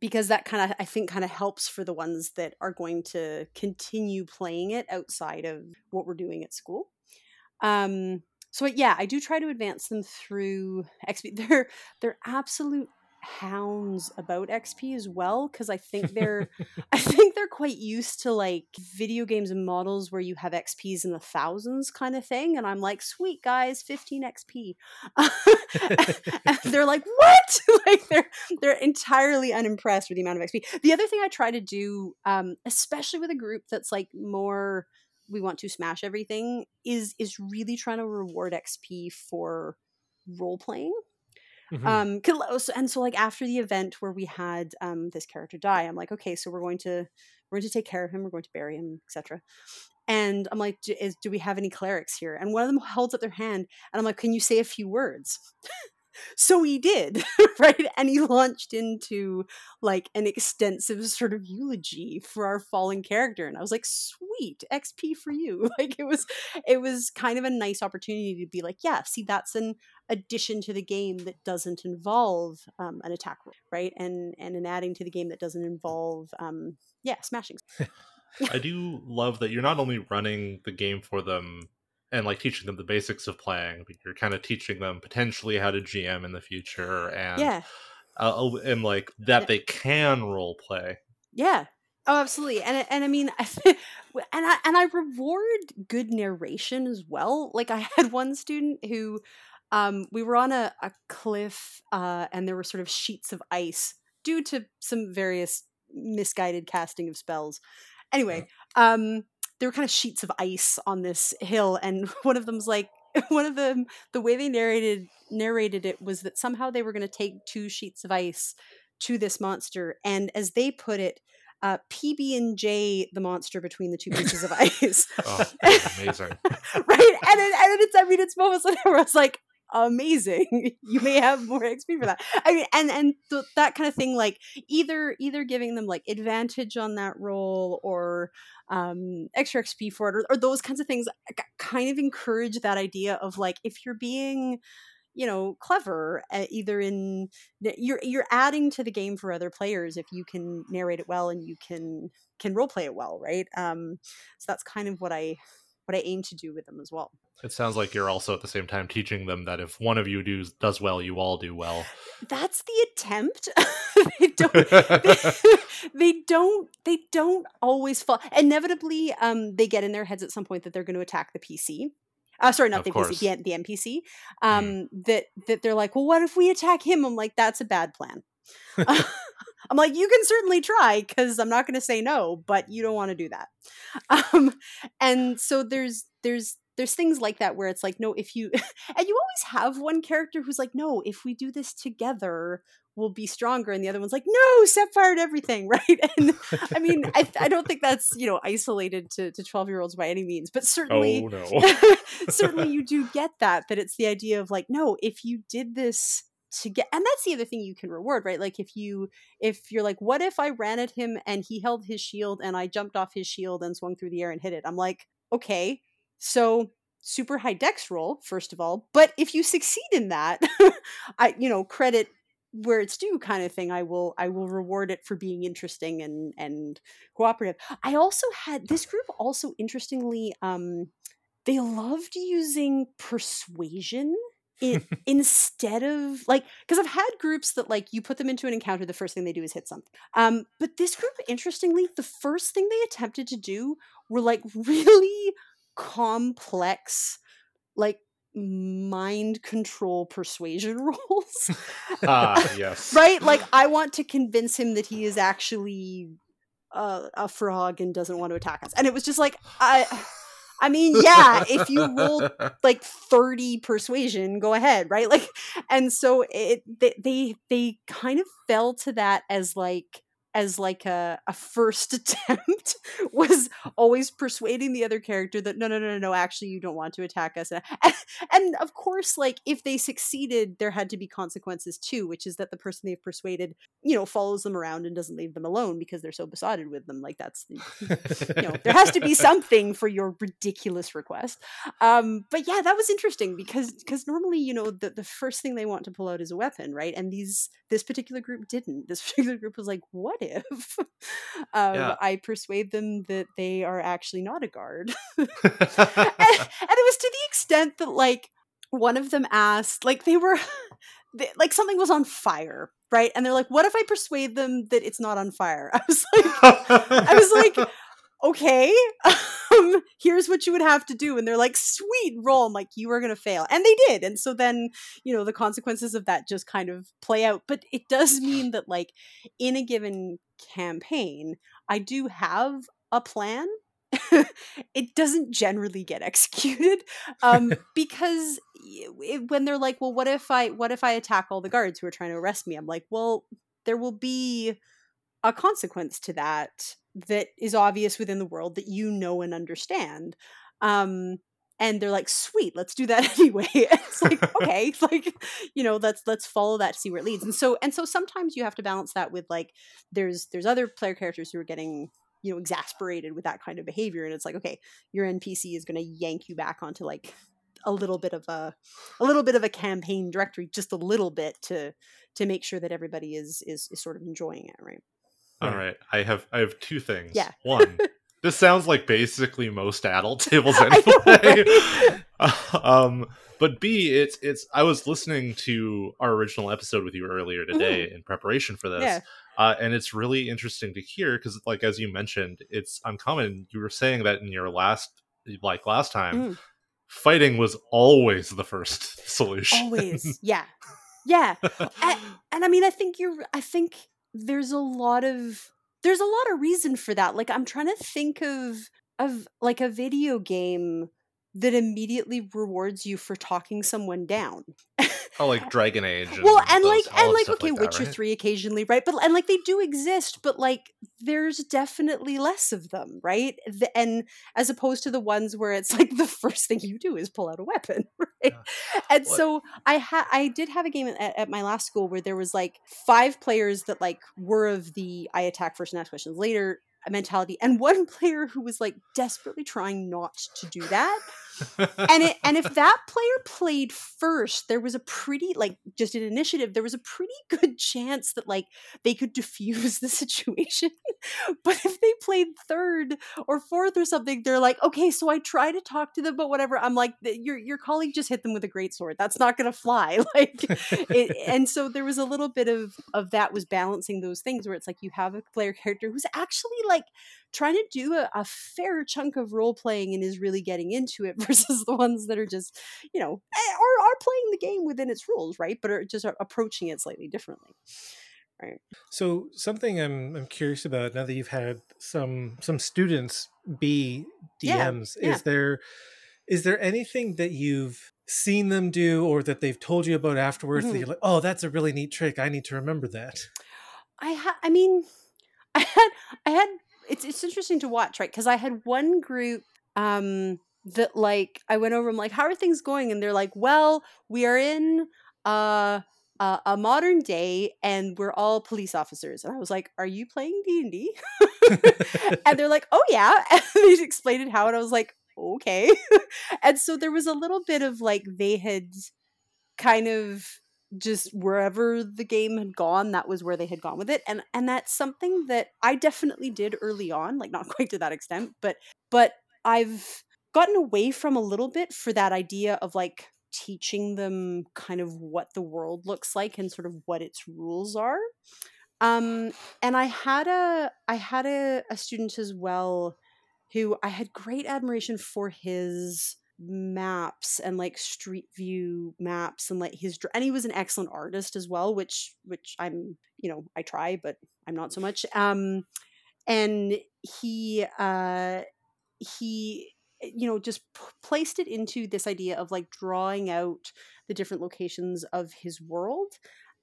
because that kind of i think kind of helps for the ones that are going to continue playing it outside of what we're doing at school. Um so yeah i do try to advance them through xp [laughs] they're they're absolute hounds about xp as well because i think they're [laughs] i think they're quite used to like video games and models where you have xps in the thousands kind of thing and i'm like sweet guys 15 xp [laughs] they're like what? [laughs] Like they're they're entirely unimpressed with the amount of xp the other thing i try to do um especially with a group that's like more we want to smash everything is is really trying to reward xp for role playing Mhm. um and so like after the event where we had um this character die i'm like okay so we're going to we're going to take care of him we're going to bury him etc and i'm like is, do we have any clerics here? And one of them holds up their hand and i'm like can you say a few words so he did [laughs] right? And he launched into like an extensive sort of eulogy for our fallen character and i was like sweet xp for you. [laughs] Like it was it was kind of a nice opportunity to be like yeah see that's an addition to the game that doesn't involve um, an attack roll right? And and an adding to the game that doesn't involve um yeah smashing [laughs] I do love that you're not only running the game for them and like teaching them the basics of playing, but you're kind of teaching them potentially how to GM in the future and yeah uh, and like that Yeah. they can role play. Yeah. Oh, absolutely. And I- and I mean, [laughs] and I and I reward good narration as well. Like I had one student who, um, we were on a, a cliff, uh, and there were sort of sheets of ice due to some various misguided casting of spells. Anyway, um, there were kind of sheets of ice on this hill, and [laughs] one of them's like. [laughs] One of them, the way they narrated narrated it was that somehow they were going to take two sheets of ice to this monster, and as they put it, uh, PB and J the monster between the two pieces of [laughs] ice, Oh, amazing. right? And it, and it's I mean it's moments where it's like amazing. [laughs] you may have more XP for that. I mean, and and th- that kind of thing, like either either giving them like advantage on that roll or um extra XP for it, or, or those kinds of things, kind of encourage that idea of like if you're being you know clever uh, either in you're you're adding to the game for other players if you can narrate it well and you can can role play it well right um so that's kind of what i what i aim to do with them as well It sounds like you're also at the same time teaching them that if one of you does does well, you all do well. that's the attempt. [laughs] They don't [laughs] they don't they don't always fall inevitably um they get in their heads at some point that they're going to attack the pc uh, sorry not Of the course. pc the, the npc um that that they're like well what if we attack him? I'm like that's a bad plan. [laughs] I'm like you can certainly try because i'm not going to say no but you don't want to do that. Um and so there's there's there's things like that where it's like no if you [laughs] and you always have one character who's like no if we do this together we'll be stronger and the other one's like no set fire to everything [laughs] right? And i mean i, I don't think that's you know isolated to, to 12 year olds by any means but certainly oh no. [laughs] certainly you do get that that it's the idea of like no if you did this to get and that's the other thing you can reward right? Like if you if you're like what if i ran at him and he held his shield and i jumped off his shield and swung through the air and hit it? I'm like okay so super high dex roll first of all but if you succeed in that [laughs] i you know credit where it's due kind of thing i will i will reward it for being interesting and and cooperative. I also had this group also interestingly um they loved using persuasion in, [laughs] instead of like because i've had groups that like you put them into an encounter the first thing they do is hit something. Um but this group interestingly the first thing they attempted to do were like [laughs] really complex like mind control persuasion [laughs] rolls ah, yes. right? Like i want to convince him that he is actually uh, a frog and doesn't want to attack us. And it was just like i i mean yeah if you roll [laughs] like 30 persuasion go ahead right? Like and so it they they, they kind of fell to that as like as like a, a first [laughs] attempt was always persuading the other character that no no no no no actually you don't want to attack us. And, [laughs] and of course like if they succeeded there had to be consequences too which is that the person they've persuaded you know follows them around and doesn't leave them alone because they're so besotted with them like that's the you know there has to be [laughs] something for your ridiculous request. Um but yeah that was interesting because because normally you know the, the first thing they want to pull out is a weapon right? And these this particular group didn't. This particular group was like what [laughs] um Yeah. i persuade them that they are actually not a guard. [laughs] And, [laughs] and it was to the extent that like one of them asked like they were they, like something was on fire right? And they're like what if i persuade them that it's not on fire? I was like I was like, okay, um, here's what you would have to do. And they're like, sweet, roll. I'm like, you are going to fail. And they did. And so then, you know, the consequences of that just kind of play out. But it does mean that, like, in a given campaign, I do have a plan. [laughs] it doesn't generally get executed um, [laughs] because it, when they're like, well, what if I what if I attack all the guards who are trying to arrest me? I'm like, well, there will be a consequence to that that is obvious within the world that you know and understand um and they're like sweet let's do that [laughs] anyway. It's like [laughs] okay it's [laughs] like you know let's let's follow that to see where it leads. And so and so sometimes you have to balance that with like there's there's other player characters who are getting you know exasperated with that kind of behavior and it's like okay your npc is going to yank you back onto like a little bit of a a little bit of a campaign directory just a little bit to to make sure that everybody is is, is sort of enjoying it right All right, I have I have two things. Yeah. One, [laughs] this sounds like basically most adult [laughs] tables [laughs] I know, anyway. um, but B, it's it's. I was listening to our original episode with you earlier today in preparation for this, Mm-hmm. yeah uh, and it's really interesting to hear because, like as you mentioned, it's uncommon. You were saying that in your last, like last time, Mm. fighting was always the first solution. always yeah yeah and, and i mean i think you're i think there's a lot of there's a lot of reason for that like i'm trying to think of of like a video game that immediately rewards you for talking someone down. Oh, like [laughs] Dragon Age. And well and like and like okay that, witcher right? 3 occasionally right? But and like they do exist but like there's definitely less of them right? The, and as opposed to the ones where it's [laughs] like the first thing you do is pull out a weapon [laughs] right? And What- so i had i did have a game at, at my last school where there was like five players that like were of the i attack first and ask questions. Later mentality and one [laughs] player who was like desperately trying not to do that and it and if that player played first there was a pretty like just an initiative there was a pretty [laughs] good chance that like they could diffuse the situation. [laughs] But if they played third or fourth or something they're like okay so i try to talk to them but whatever. I'm like your your colleague just hit them with a great sword. That's not gonna fly. [laughs] Like it, and so there was a little bit of of that was balancing those things where it's like you have a player character who's actually like trying to do a, a fair chunk of role playing and is really getting into it [laughs] versus the ones that are just you know eh, or are playing the game within its rules right but are just approaching it slightly differently Right. So something I'm I'm curious about now that you've had some some students be DMs yeah. is there is there anything that you've seen them do or that they've told you about afterwards Mhm. that you're like oh that's a really neat trick I need to remember that I had, I mean, [laughs] I had, I had. It's it's interesting to watch, right? Because I had one group um that like I went over. I'm like, how are things going? And they're like, well, we are in uh. Uh, a modern day and we're all police officers and i was like are you playing d&d [laughs] and they're like oh yeah [laughs] and they explained it how and i was like okay [laughs] and so there was a little bit of like they had kind of just wherever the game had gone that was where they had gone with it and and that's something that i definitely did early on like not [laughs] quite to that extent but but i've gotten away from a little bit for that idea of like teaching them kind of what the world looks like and sort of what its rules are um and i had a i had a, a student as well who i had great admiration for his maps and like street view maps and like his and he was an excellent artist as well which which i'm you know i try but i'm not so much um and he uh he you know just p- placed it into this idea of like drawing out the different locations of his world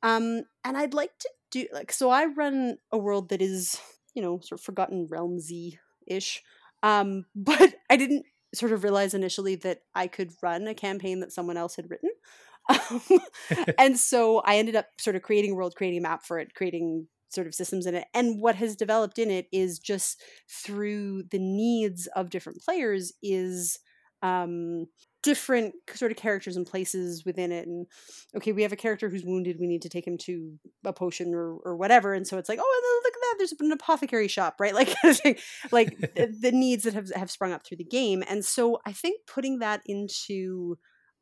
um and i'd like to do like so i run a world that is you know sort of forgotten realmsy ish um [laughs] but i didn't sort of realize initially that i could run a campaign that someone else had written. [laughs] Um, [laughs] and so i ended up sort of creating a world creating a map for it creating sort of systems in it. And what has developed in it is just through the needs of different players is um different sort of characters and places within it and okay we have a character who's wounded we need to take him to a potion or, or whatever and so it's like oh look at that there's an apothecary shop right [laughs] like kind of thing. like [laughs] the, the needs that have, have sprung up through the game and so i think putting that into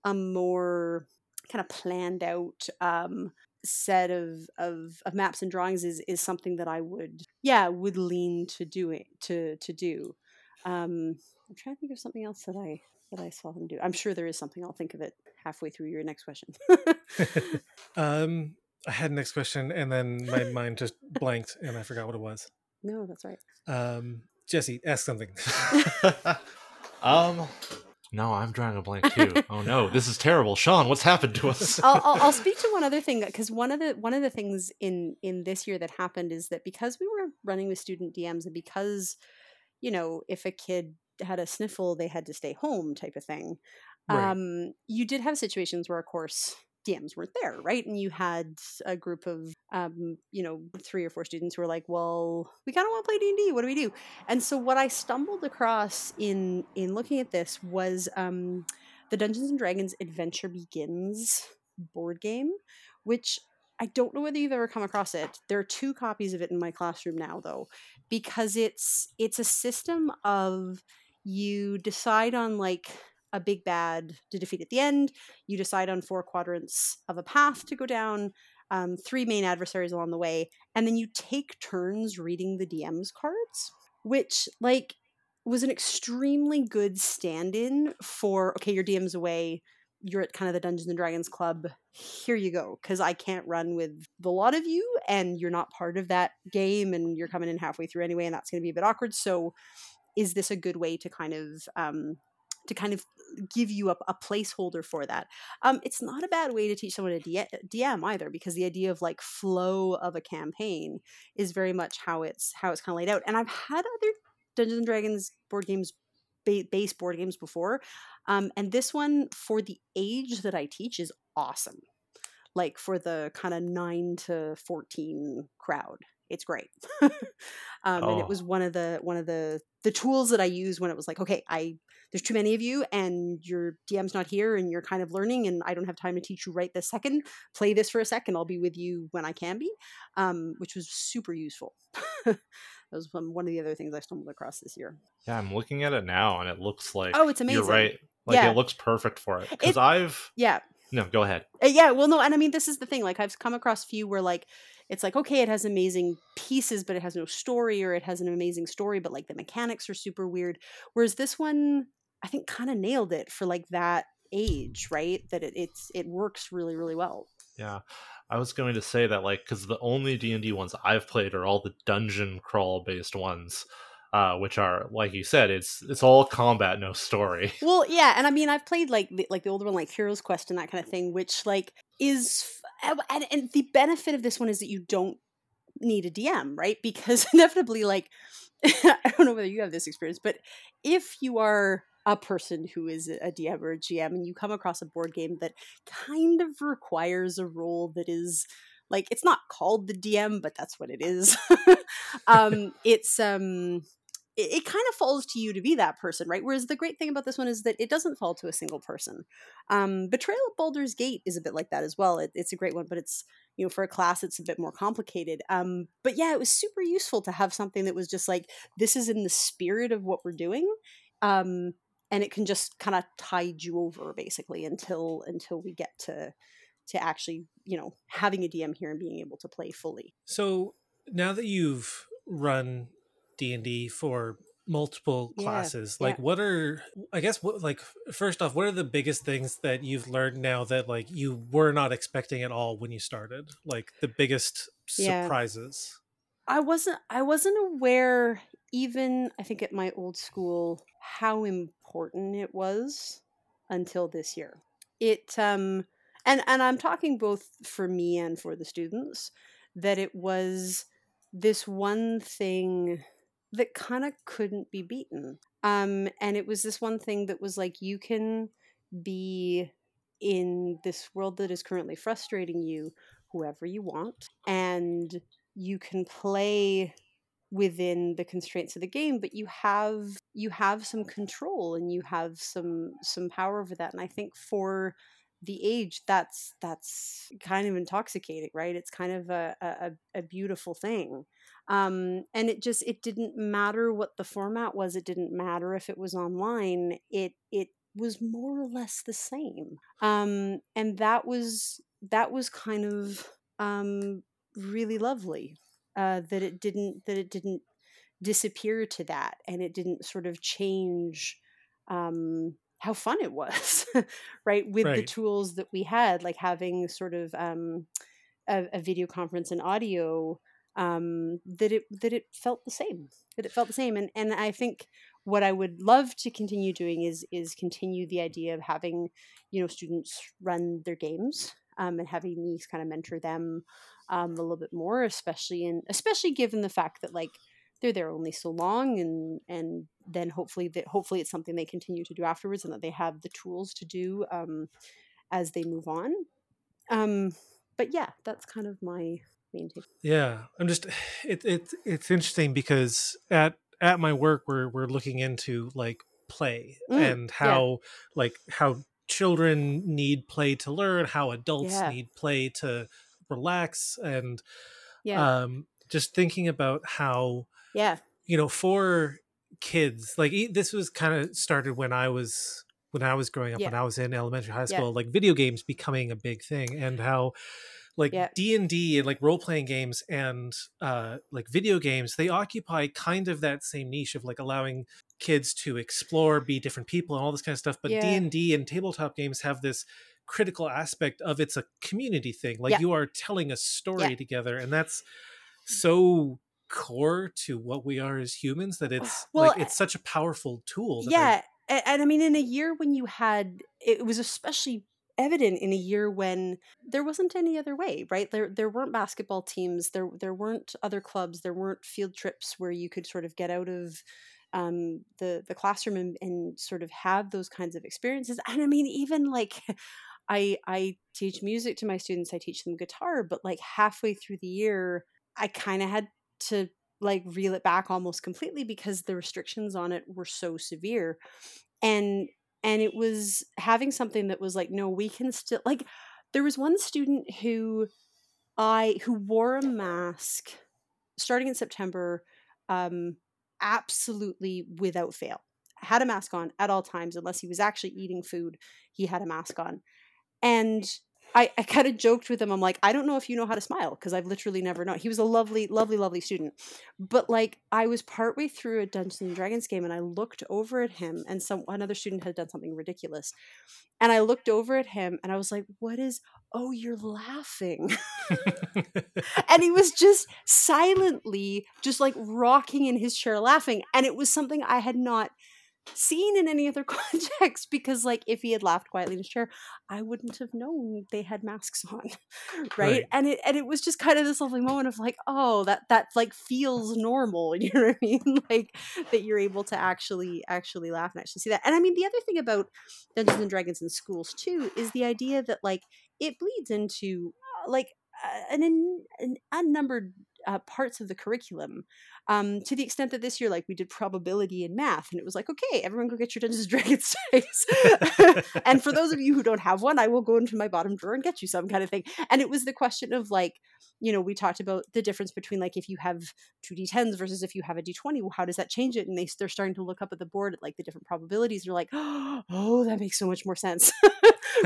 a more kind of planned out um set of, of of maps and drawings is is something that i would yeah would lean to doing to to do um i'm trying to think of something else that i that i saw them do i'm sure there is something i'll think of it halfway through your next question [laughs] um I had next question and then my mind just blanked and I forgot what it was no that's right um Jesse ask something [laughs] um, no, I'm drawing a blank too. [laughs] oh no, this is terrible, Sean. What's happened to us? I'll, I'll, I'll speak to one other thing because one of the one of the things in in this year that happened is that because we were running with student DMs and because you know if a kid had a sniffle, they had to stay home type of thing. Right. Um, you did have situations where, of course, DMs weren't there, right? And you had a group of, um, you know, three or four students who were like, "Well, we kind of want to play D and D. What do we do?" And so, what I stumbled across in in looking at this was um, the Dungeons and Dragons Adventure Begins board game, which I don't know whether you've ever come across it. There are two copies of it in my classroom now, though, because it's it's a system of you decide on like a big bad to defeat at the end. You decide on four quadrants of a path to go down, um, three main adversaries along the way, and then you take turns reading the DM's cards, which like was an extremely good stand-in for okay, your DM's away. You're at kind of the Dungeons and Dragons club. Here you go, because I can't run with the lot of you, and you're not part of that game, and you're coming in halfway through anyway, and that's going to be a bit awkward. So, is this a good way to kind of um, to kind of give you a, a placeholder for that. Um, it's not a bad way to teach someone to DM either, because the idea of like flow of a campaign is very much how it's how it's kind of laid out. And I've had other Dungeons and Dragons board games, ba- base board games before, um, and this one for the age that I teach is awesome. Like for the kind of nine to fourteen crowd, it's great. [laughs] um, And Oh. it was one of the one of the the tools that I used when it was like, okay, I there's too many of you and your DM's not here and you're kind of learning and I don't have time to teach you right this second. Play this for a second. I'll be with you when I can be, um, which was super useful. [laughs] that was one one of the other things I stumbled across this year. Yeah, I'm looking at it now, and it looks like Oh, it's amazing. You're right. Like Yeah. it looks perfect for it. Because I've Yeah, no. Go ahead. Uh, yeah well no and i mean this is the thing like i've come across few where like it's like okay it has amazing pieces but it has no story or it has an amazing story but like the mechanics are super weird. Whereas this one i think kind of nailed it for like that age right? That it, it's it works really really well. Yeah, I was going to say that like because the only D and D ones I've played are all the dungeon crawl based ones, uh, which are like you said, it's it's all combat, no story. well yeah and i mean i've played like the, like the older one like heroes quest and that kind of thing which like is and, and the benefit of this one is that you don't need a dm right? Because [laughs] inevitably like [laughs] i don't know whether you have this experience but if you are a person who is a dm or a gm and you come across a board game that kind of requires a role that is like it's not called the dm but that's what it is. [laughs] Um it's um it, it kind of falls to you to be that person, right? Whereas the great thing about this one is that it doesn't fall to a single person. Um, Betrayal at Baldur's Gate is a bit like that as well. It, it's a great one, but it's you know for a class it's a bit more complicated. Um, but yeah, it was super useful to have something that was just like this is in the spirit of what we're doing, um, and it can just kind of tide you over basically until until we get to to actually you know having a DM here and being able to play fully. So now that you've run D and D for multiple classes, yeah. like what are I guess what like first off, what are the biggest things that you've learned now that like you were not expecting at all when you started? Like the biggest Yeah. surprises. I wasn't I wasn't aware even I think at my old school how important it was until this year. It um and and I'm talking both for me and for the students that it was this one thing that kind of couldn't be beaten. Um and it was this one thing that was like you can be in this world that is currently frustrating you whoever you want and you can play within the constraints of the game but you have you have some control and you have some some power over that and i think for the age that's that's kind of intoxicating right it's kind of a a, a beautiful thing um and it just it didn't matter what the format was it didn't matter if it was online it it was more or less the same. Um and that was that was kind of um really lovely uh that it didn't that it didn't disappear to that and it didn't sort of change um how fun it was [laughs] right with the tools that we had like having sort of um a, a video conference and audio um that it that it felt the same that it felt the same. And and i think what i would love to continue doing is is continue the idea of having you know students run their games um, and having me kind of mentor them um, a little bit more especially in especially given the fact that like they're there only so long and and then hopefully that hopefully it's something they continue to do afterwards and that they have the tools to do um, as they move on. Um, but yeah that's kind of my Yeah, I'm just [sighs] it, it it's interesting because at at my work we're we're looking into like play Mm, and how like how children need play to learn, how adults Yeah. need play to relax and yeah um just thinking about how yeah you know for kids like this was kind of started when i was when i was growing up Yeah. when i was in elementary high Yeah. school like video games becoming a big thing and how like d&d and like role-playing games and uh like video games they occupy kind of that same niche of like allowing kids to explore be different people and all this kind of stuff but d&d and tabletop games have this critical aspect of it's a community thing like Yeah. you are telling a story Yeah. together and that's so core to what we are as humans that it's Well, like it's such a powerful tool yeah and, and i mean in a year when you had it was especially evident in a year when there wasn't any other way right? There there weren't basketball teams there there weren't other clubs there weren't field trips where you could sort of get out of um the the classroom and, and sort of have those kinds of experiences. And i mean even like [laughs] i i teach music to my students i teach them guitar but like halfway through the year i kind of had to like reel it back almost completely because the restrictions on it were so severe. And and it was having something that was like no we can still like there was one student who i who wore a mask starting in september um absolutely without fail. Had a mask on at all times unless he was actually eating food he had a mask on. And I, I kind of joked with him. I'm like, I don't know if you know how to smile because I've literally never known. He was a lovely, lovely, lovely student. But like, I was partway through a Dungeons and Dragons game and I looked over at him, and some another student had done something ridiculous. And I looked over at him and I was like, What is, oh, you're laughing. [laughs] and he was just silently, just like rocking in his chair laughing. And it was something I had not seen in any other [laughs] context because like if he had laughed quietly in his chair i wouldn't have known they had masks on [laughs] right, Right. and it and it was just kind of this lovely moment of like oh that that like feels normal [laughs] you know what i mean? Like that you're able to actually actually laugh and actually see that. And i mean the other thing about dungeons and dragons in schools too is the idea that like it bleeds into uh, like uh, an, an unnumbered uh, parts of the curriculum um, to the extent that this year, like we did probability in math, and it was like, okay, everyone go get your Dungeons and [laughs] Dragons dice. [laughs] and for those of you who don't have one, I will go into my bottom drawer and get you some kind of thing. And it was the question of like, you know, we talked about the difference between like if you have two d10s versus if you have a d20, well, how does that change it? And they they're starting to look up at the board at like the different probabilities. They're like, [gasps] oh, that makes so much more sense. [laughs]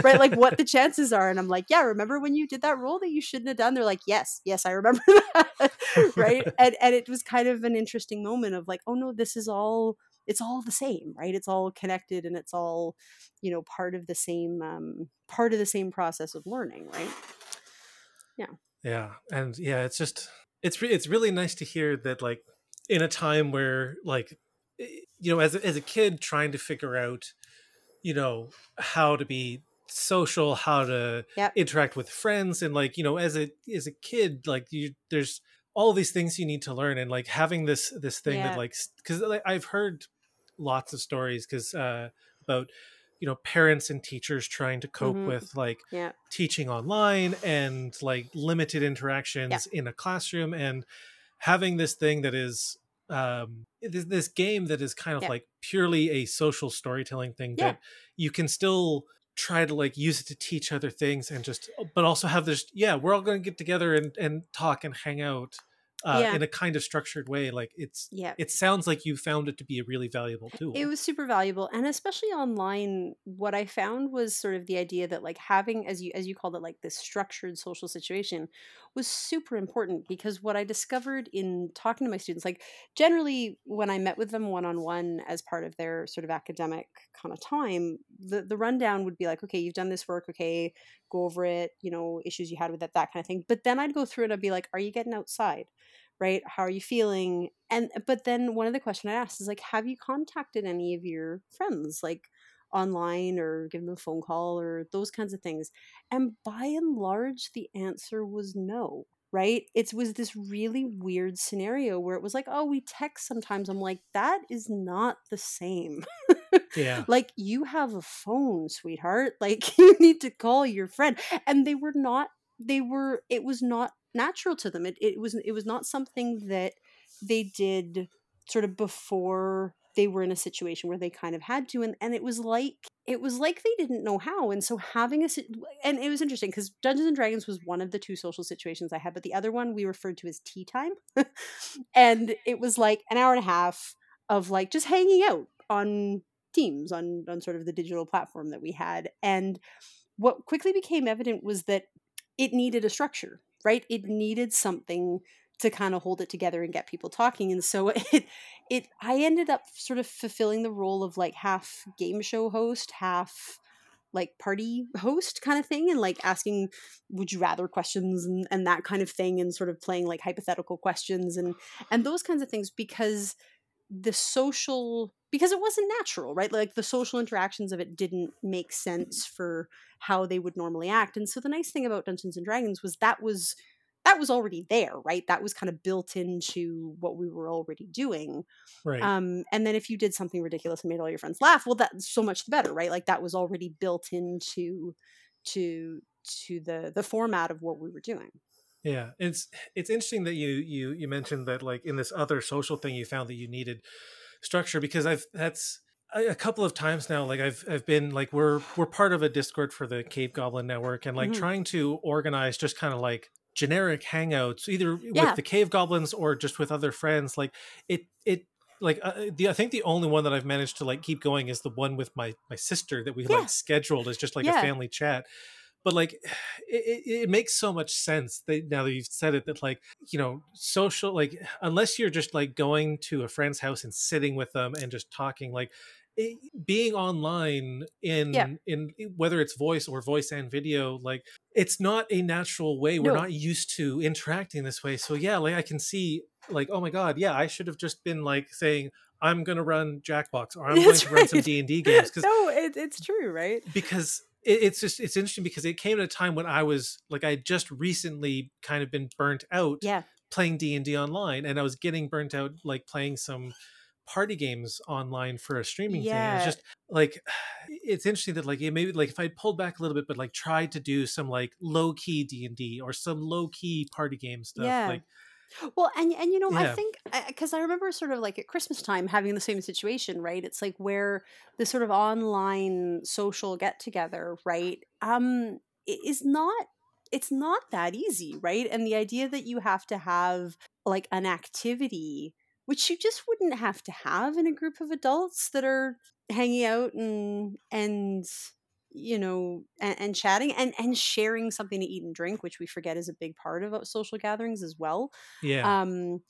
right like what the chances are and i'm like yeah remember when you did that roll that you shouldn't have done they're like yes yes i remember [laughs] that right [laughs] and and it was kind of an interesting moment of like oh no this is all it's all the same right it's all connected and it's all you know part of the same um part of the same process of learning right yeah and yeah it's just it's re- it's really nice to hear that like in a time where like eh, you know as a, as a kid trying to figure out you know how to be social how to Yep. interact with friends and like you know as a as a kid like you there's all these things you need to learn and like having this this thing Yeah. that like because like, i've heard lots of stories because uh about you know parents and teachers trying to cope Mhm. with like yeah teaching online and like limited interactions in a classroom and having this thing that is um this, this game that is kind of Yeah. like purely a social storytelling thing Yeah. that you can still try to like use it to teach other things and just but also have this yeah we're all going to get together and and talk and hang out uh, Yeah. in a kind of structured way like it's yeah it sounds like you found it to be a really valuable tool It was super valuable, and especially online, what I found was sort of the idea that like having, as you as you called it, like this structured social situation, was super important because what I discovered in talking to my students, like generally when I met with them one on one as part of their sort of academic kind of time, the the rundown would be like, okay, you've done this work, okay, go over it, you know, issues you had with it, that kind of thing. But then I'd go through it, I'd be like, are you getting outside? right how are you feeling and but then one of the questions i asked is like have you contacted any of your friends like online or given them a phone call or those kinds of things and by and large the answer was no right? It was this really weird scenario where it was like oh we text sometimes. I'm like that is not the same. Yeah. [laughs] like you have a phone sweetheart. [laughs] Like you need to call your friend. And they were not they were it was not natural to them. It, it was it was not something that they did sort of before they were in a situation where they kind of had to and, and it was like it was like they didn't know how and so having a and it was interesting because dungeons and dragons was one of the two social situations i had but the other one we referred to as tea time [laughs] and it was like an hour and a half of like just hanging out on teams on on sort of the digital platform that we had and what quickly became evident was that it needed a structure right? It needed something to kind of hold it together and get people talking and so [laughs] it it i ended up sort of fulfilling the role of like half game show host half like party host kind of thing and like asking would you rather questions and, and that kind of thing and sort of playing like hypothetical questions and and those kinds of things because the social because it wasn't natural right? Like the social interactions of it didn't make sense for how they would normally act and so the nice thing about dungeons and dragons was that was that was already there right that was kind of built into what we were already doing Right. um and then if you did something ridiculous and made all your friends laugh well that's so much the better right like that was already built into to to the the format of what we were doing Yeah, it's it's interesting that you you you mentioned that like in this other social thing you found that you needed structure because I've that's a, couple of times now like I've I've been like we're we're part of a Discord for the Cave Goblin Network and like Mhm. trying to organize just kind of like generic hangouts either Yeah. with the Cave Goblins or just with other friends like it it like uh, the I think the only one that I've managed to like keep going is the one with my my sister that we Yeah. like scheduled as just like Yeah. a family chat but like [sighs] it, it, makes so much sense that now that you've said it that like you know social like unless you're just like going to a friend's house and sitting with them and just talking like Eh, being online in Yeah. in eh, whether it's voice or voice and video like it's not a natural way. We're No. not used to interacting this way. So yeah like i can see like oh my god yeah i should have just been like saying i'm gonna run jackbox or i'm going That's to run some d&d [laughs] games because no it, it's true right? because it, it's just it's interesting because it came at a time when I was like I had just recently kind of been burnt out yeah. playing D and D online, and I was getting burnt out like playing some party games online for a streaming thing. Yeah. it's just like [sighs] it's interesting that like it maybe like if I'd pulled back a little bit, but like tried to do some like low key D and D or some low key party game stuff. Yeah. Like Well, and and you know, I think because I remember sort of like at Christmas time having the same situation, right? It's like where the sort of online social get together, right? Um, is not it's not that easy, right? And the idea that you have to have like an activity which you just wouldn't have to have in a group of adults that are hanging out and and you know and, and chatting and and sharing something to eat and drink which we forget is a big part of social gatherings as well. Yeah, um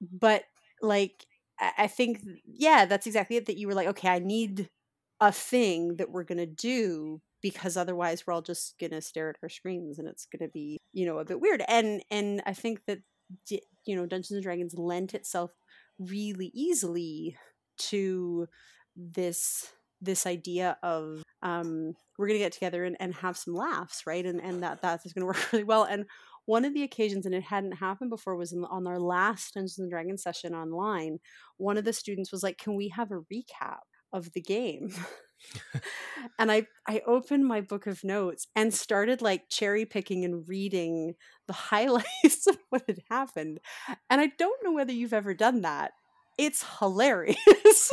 but like I, I think yeah that's exactly it that you were like okay i need a thing that we're gonna do because otherwise we're all just gonna stare at our screens and it's gonna be you know a bit weird. And and i think that you know dungeons and dragons lent itself really easily to this this idea of um we're gonna get together and, and have some laughs right? And and that that is gonna [laughs] work really well. And one of the occasions and it hadn't happened before was on our last dungeons and dragons session online one of the students was like can we have a recap of the game [laughs] and i i opened my book of notes and started like cherry picking and reading the [laughs] highlights of what had happened. And i don't know whether you've ever done that. It's hilarious. [laughs]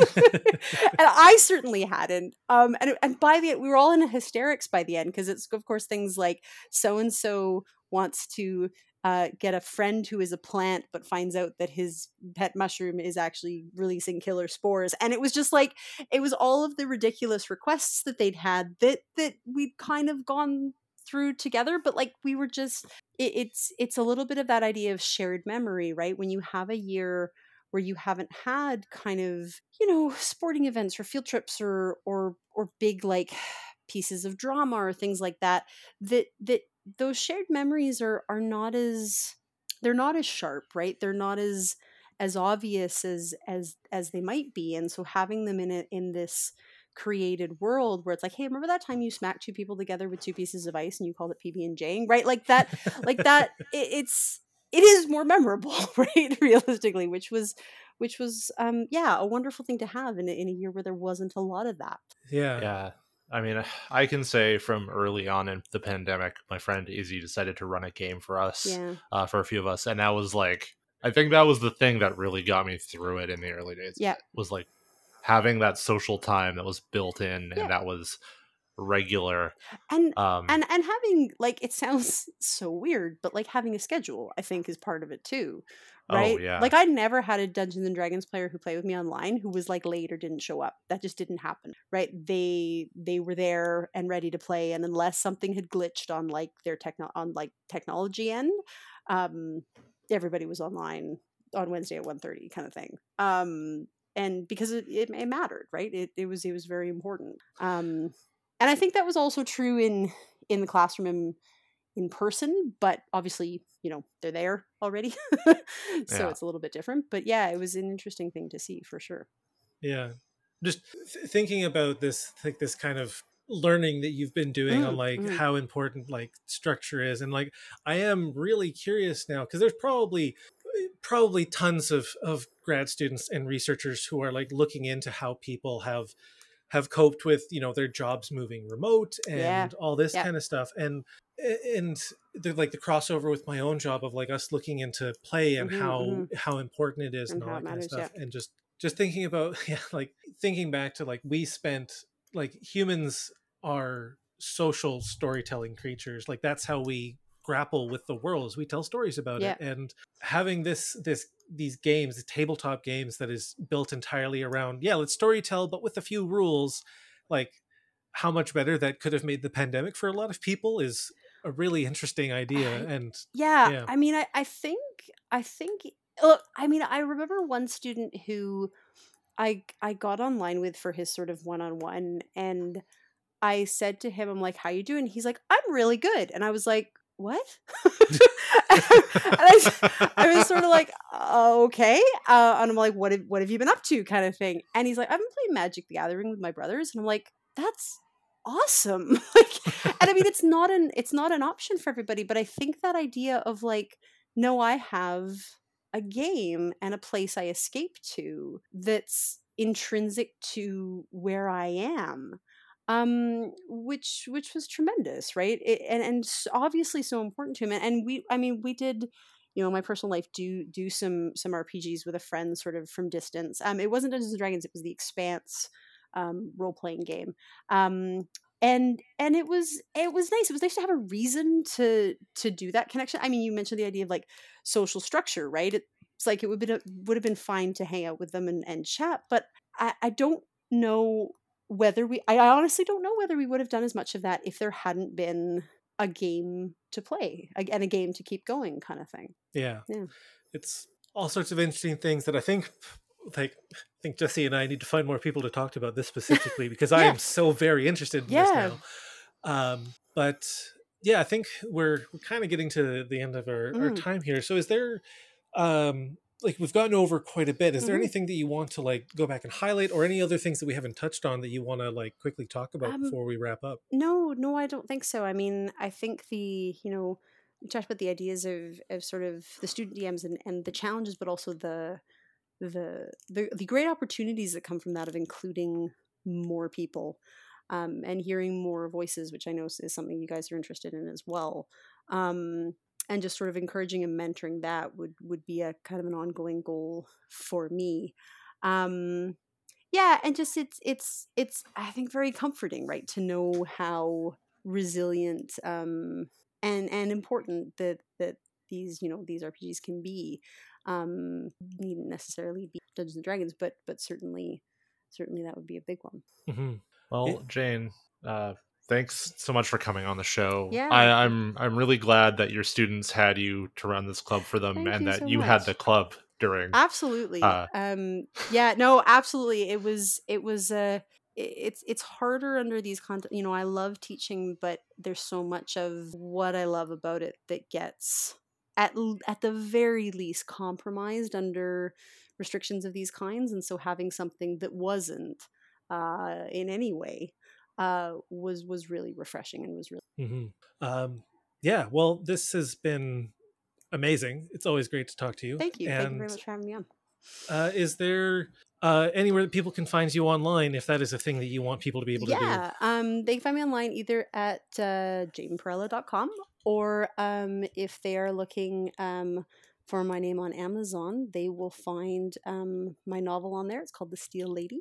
And i certainly hadn't. Um and, and by the we were all in hysterics by the end because it's of course things like so and so wants to uh, get a friend who is a plant but finds out that his pet mushroom is actually releasing killer spores. And it was just like it was all of the ridiculous requests that they'd had that that we'd kind of gone through together but like we were just it, it's it's a little bit of that idea of shared memory right? When you have a year where you haven't had kind of you know sporting events or field trips or or or big like [sighs] pieces of drama or things like that that that those shared memories are are not as they're not as sharp right they're not as as obvious as as as they might be and so having them in it in this created world where it's like hey remember that time you smacked two people together with two pieces of ice and you called it pb and j right like that like that [laughs] it, it's it is more memorable, [laughs] right? Realistically, which was which was um yeah, a wonderful thing to have in in a year where there wasn't a lot of that. Yeah. Yeah. I mean, I can say from early on in the pandemic, my friend Izzy decided to run a game for us, Yeah. uh, for a few of us, and that was like, I think that was the thing that really got me through it in the early days. Yeah. was like having that social time that was built in Yeah. and that was regular. And Um, and and having like it sounds [laughs] so weird, but like having a schedule, I think is part of it too. Oh, Right? yeah. Like I never had a Dungeons and Dragons player who played with me online who was like late or didn't show up. That just didn't happen. Right? They they were there and ready to play and unless something had glitched on like their techno on like technology end, um everybody was online on Wednesday at 1:30 kind of thing. Um and because it, it, it mattered, right? It it was it was very important. Um and I think that was also true in in the classroom in, person, but obviously, you know, they're there already. [laughs] so Yeah. it's a little bit different. But yeah, it was an interesting thing to see for sure. Yeah. Just th- thinking about this, like this kind of learning that you've been doing on Mm, like mm. how important like structure is and like i am really curious now because there's probably probably tons of of grad students and researchers who are like looking into how people have have coped with you know their jobs moving remote and Yeah. all this Yeah. kind of stuff and and the, like the crossover with my own job of like us looking into play and Mhm, how mhm. how important it is and, And all that kind of stuff and just just thinking about [laughs] yeah like thinking back to like we spent like humans are social storytelling creatures like that's how we grapple with the world is we tell stories about Yeah. it and having this this these games the tabletop games that is built entirely around yeah let's storytell but with a few rules like how much better that could have made the pandemic for a lot of people is a really interesting idea I- and Yeah, Yeah. I mean, I, I think, I think, look, I mean, I remember one student who I I got online with for his sort of one on one, and I said to him, I'm like, "How you doing?" He's like, "I'm really good," and I was like, "What?" [laughs] and I, I was sort of like, "Uh, "Okay," uh, and I'm like, "What have What have you been up to?" kind of thing, and he's like, "I've been playing Magic: The Gathering with my brothers," and I'm like, "That's." Awesome. [laughs] Like and i mean it's not an it's not an option for everybody but i think that idea of like no i have a game and a place i escape to that's intrinsic to where i am um which which was tremendous right? It, and and obviously so important to him and, and we i mean we did you know my personal life do do some some rpgs with a friend sort of from distance. Um it wasn't dungeons and dragons it was the expanse um role playing game. Um and and it was it was nice. It was nice to have a reason to to do that connection. I mean you mentioned the idea of like social structure right? It's like it would have been would have been fine to hang out with them and, and chat but i i don't know whether we i honestly don't know whether we would have done as much of that if there hadn't been a game to play and a game to keep going kind of thing. Yeah. Yeah. it's all sorts of interesting things that i think like think jesse and i need to find more people to talk to about this specifically [laughs] because i am so very interested in Yeah. this now um but yeah i think we're we're kind of getting to the end of our, our Mm. time here so is there um like we've gotten over quite a bit is there Mhm. anything that you want to like go back and highlight or any other things that we haven't touched on that you want to like quickly talk about Um, before we wrap up No, no, I don't think so. I mean, I think the you know we talked about the ideas of of sort of the student DMs and, and the challenges, but also the the the the great opportunities that come from that of including more people um, and hearing more voices, which I know is something you guys are interested in as well. Um, and just sort of encouraging and mentoring that would would be a kind of an ongoing goal for me. Um, yeah and just it's it's it's i think very comforting right to know how resilient um and and important that that these you know these rpgs can be um needn't necessarily be dungeons and dragons but but certainly certainly that would be a big one hmm Well, Yeah. Jane, uh, thanks so much for coming on the show. Yeah. I, I'm I'm really glad that your students had you to run this club for them, Thank and you that so you had the club during. absolutely Uh, um yeah no absolutely it was it was uh it's it's harder under these content you know i love teaching but there's so much of what i love about it that gets at at the very least compromised under restrictions of these kinds and so having something that wasn't uh in any way uh was was really refreshing and was really mm-hmm. Um, yeah, well, this has been amazing. It's always great to talk to you. Thank you. And Thank you very much for having me on. Uh, is there uh, anywhere that people can find you online if that is a thing that you want people to be able to do? Yeah, um, they can find me online either at uh, jadenperella.com or um, if they are looking um, for my name on Amazon, they will find um, my novel on there. It's called The Steel Lady.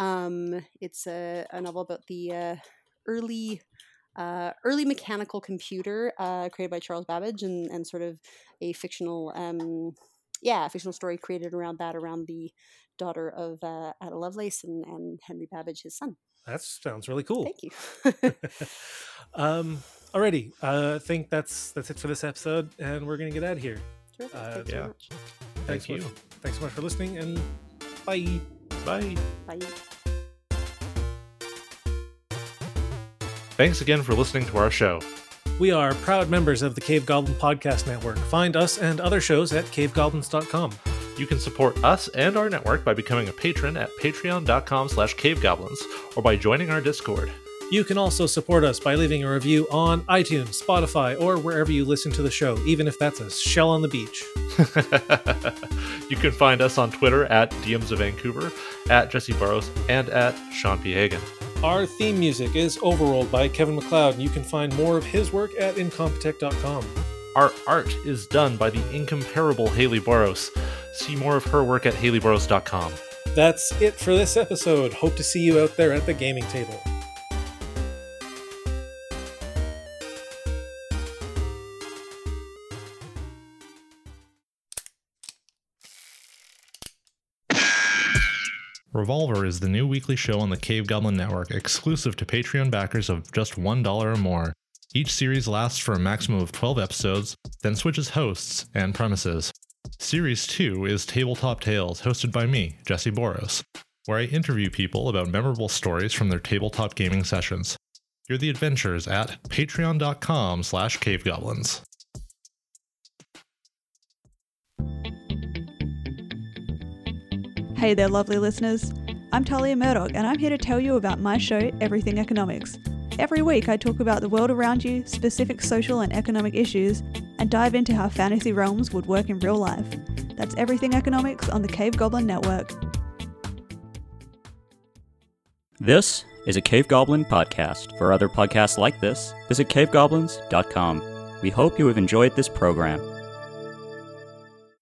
Um, it's a, a novel about the uh, early uh, early mechanical computer uh, created by Charles Babbage and, and sort of a fictional um, yeah, a fictional story created around that, around the daughter of uh, Ada Lovelace and, and Henry Babbage, his son. That sounds really cool. Thank you. [laughs] um, alrighty, uh, I think that's that's it for this episode, and we're gonna get out of here. Terrific. Uh, Thanks yeah. very much. Thanks Thank so you. much- Thanks so much for listening, and bye. Bye. Bye. Thanks again for listening to our show. We are proud members of the Cave Goblin Podcast Network. Find us and other shows at cavegoblins.com. You can support us and our network by becoming a patron at patreon.com slash cavegoblins or by joining our Discord. You can also support us by leaving a review on iTunes, Spotify, or wherever you listen to the show, even if that's a shell on the beach. [laughs] you can find us on Twitter at DMs of Vancouver, at Jesse Burrows, and at Sean P. Hagan. Our theme music is Overworld by Kevin MacLeod, and you can find more of his work at incompetech.com. Our art is done by the incomparable Haley Boros. See more of her work at haleyboros.com. That's it for this episode. Hope to see you out there at the gaming table. Revolver is the new weekly show on the Cave Goblin Network, exclusive to Patreon backers of just $1 or more. Each series lasts for a maximum of 12 episodes, then switches hosts and premises. Series 2 is Tabletop Tales, hosted by me, Jesse Boros, where I interview people about memorable stories from their tabletop gaming sessions. Hear the adventures at patreon.com slash cavegoblins. Hey there, lovely listeners. I'm Talia Murdoch, and I'm here to tell you about my show, Everything Economics. Every week, I talk about the world around you, specific social and economic issues, and dive into how fantasy realms would work in real life. That's Everything Economics on the Cave Goblin Network. This is a Cave Goblin podcast. For other podcasts like this, visit cavegoblins.com. We hope you have enjoyed this program.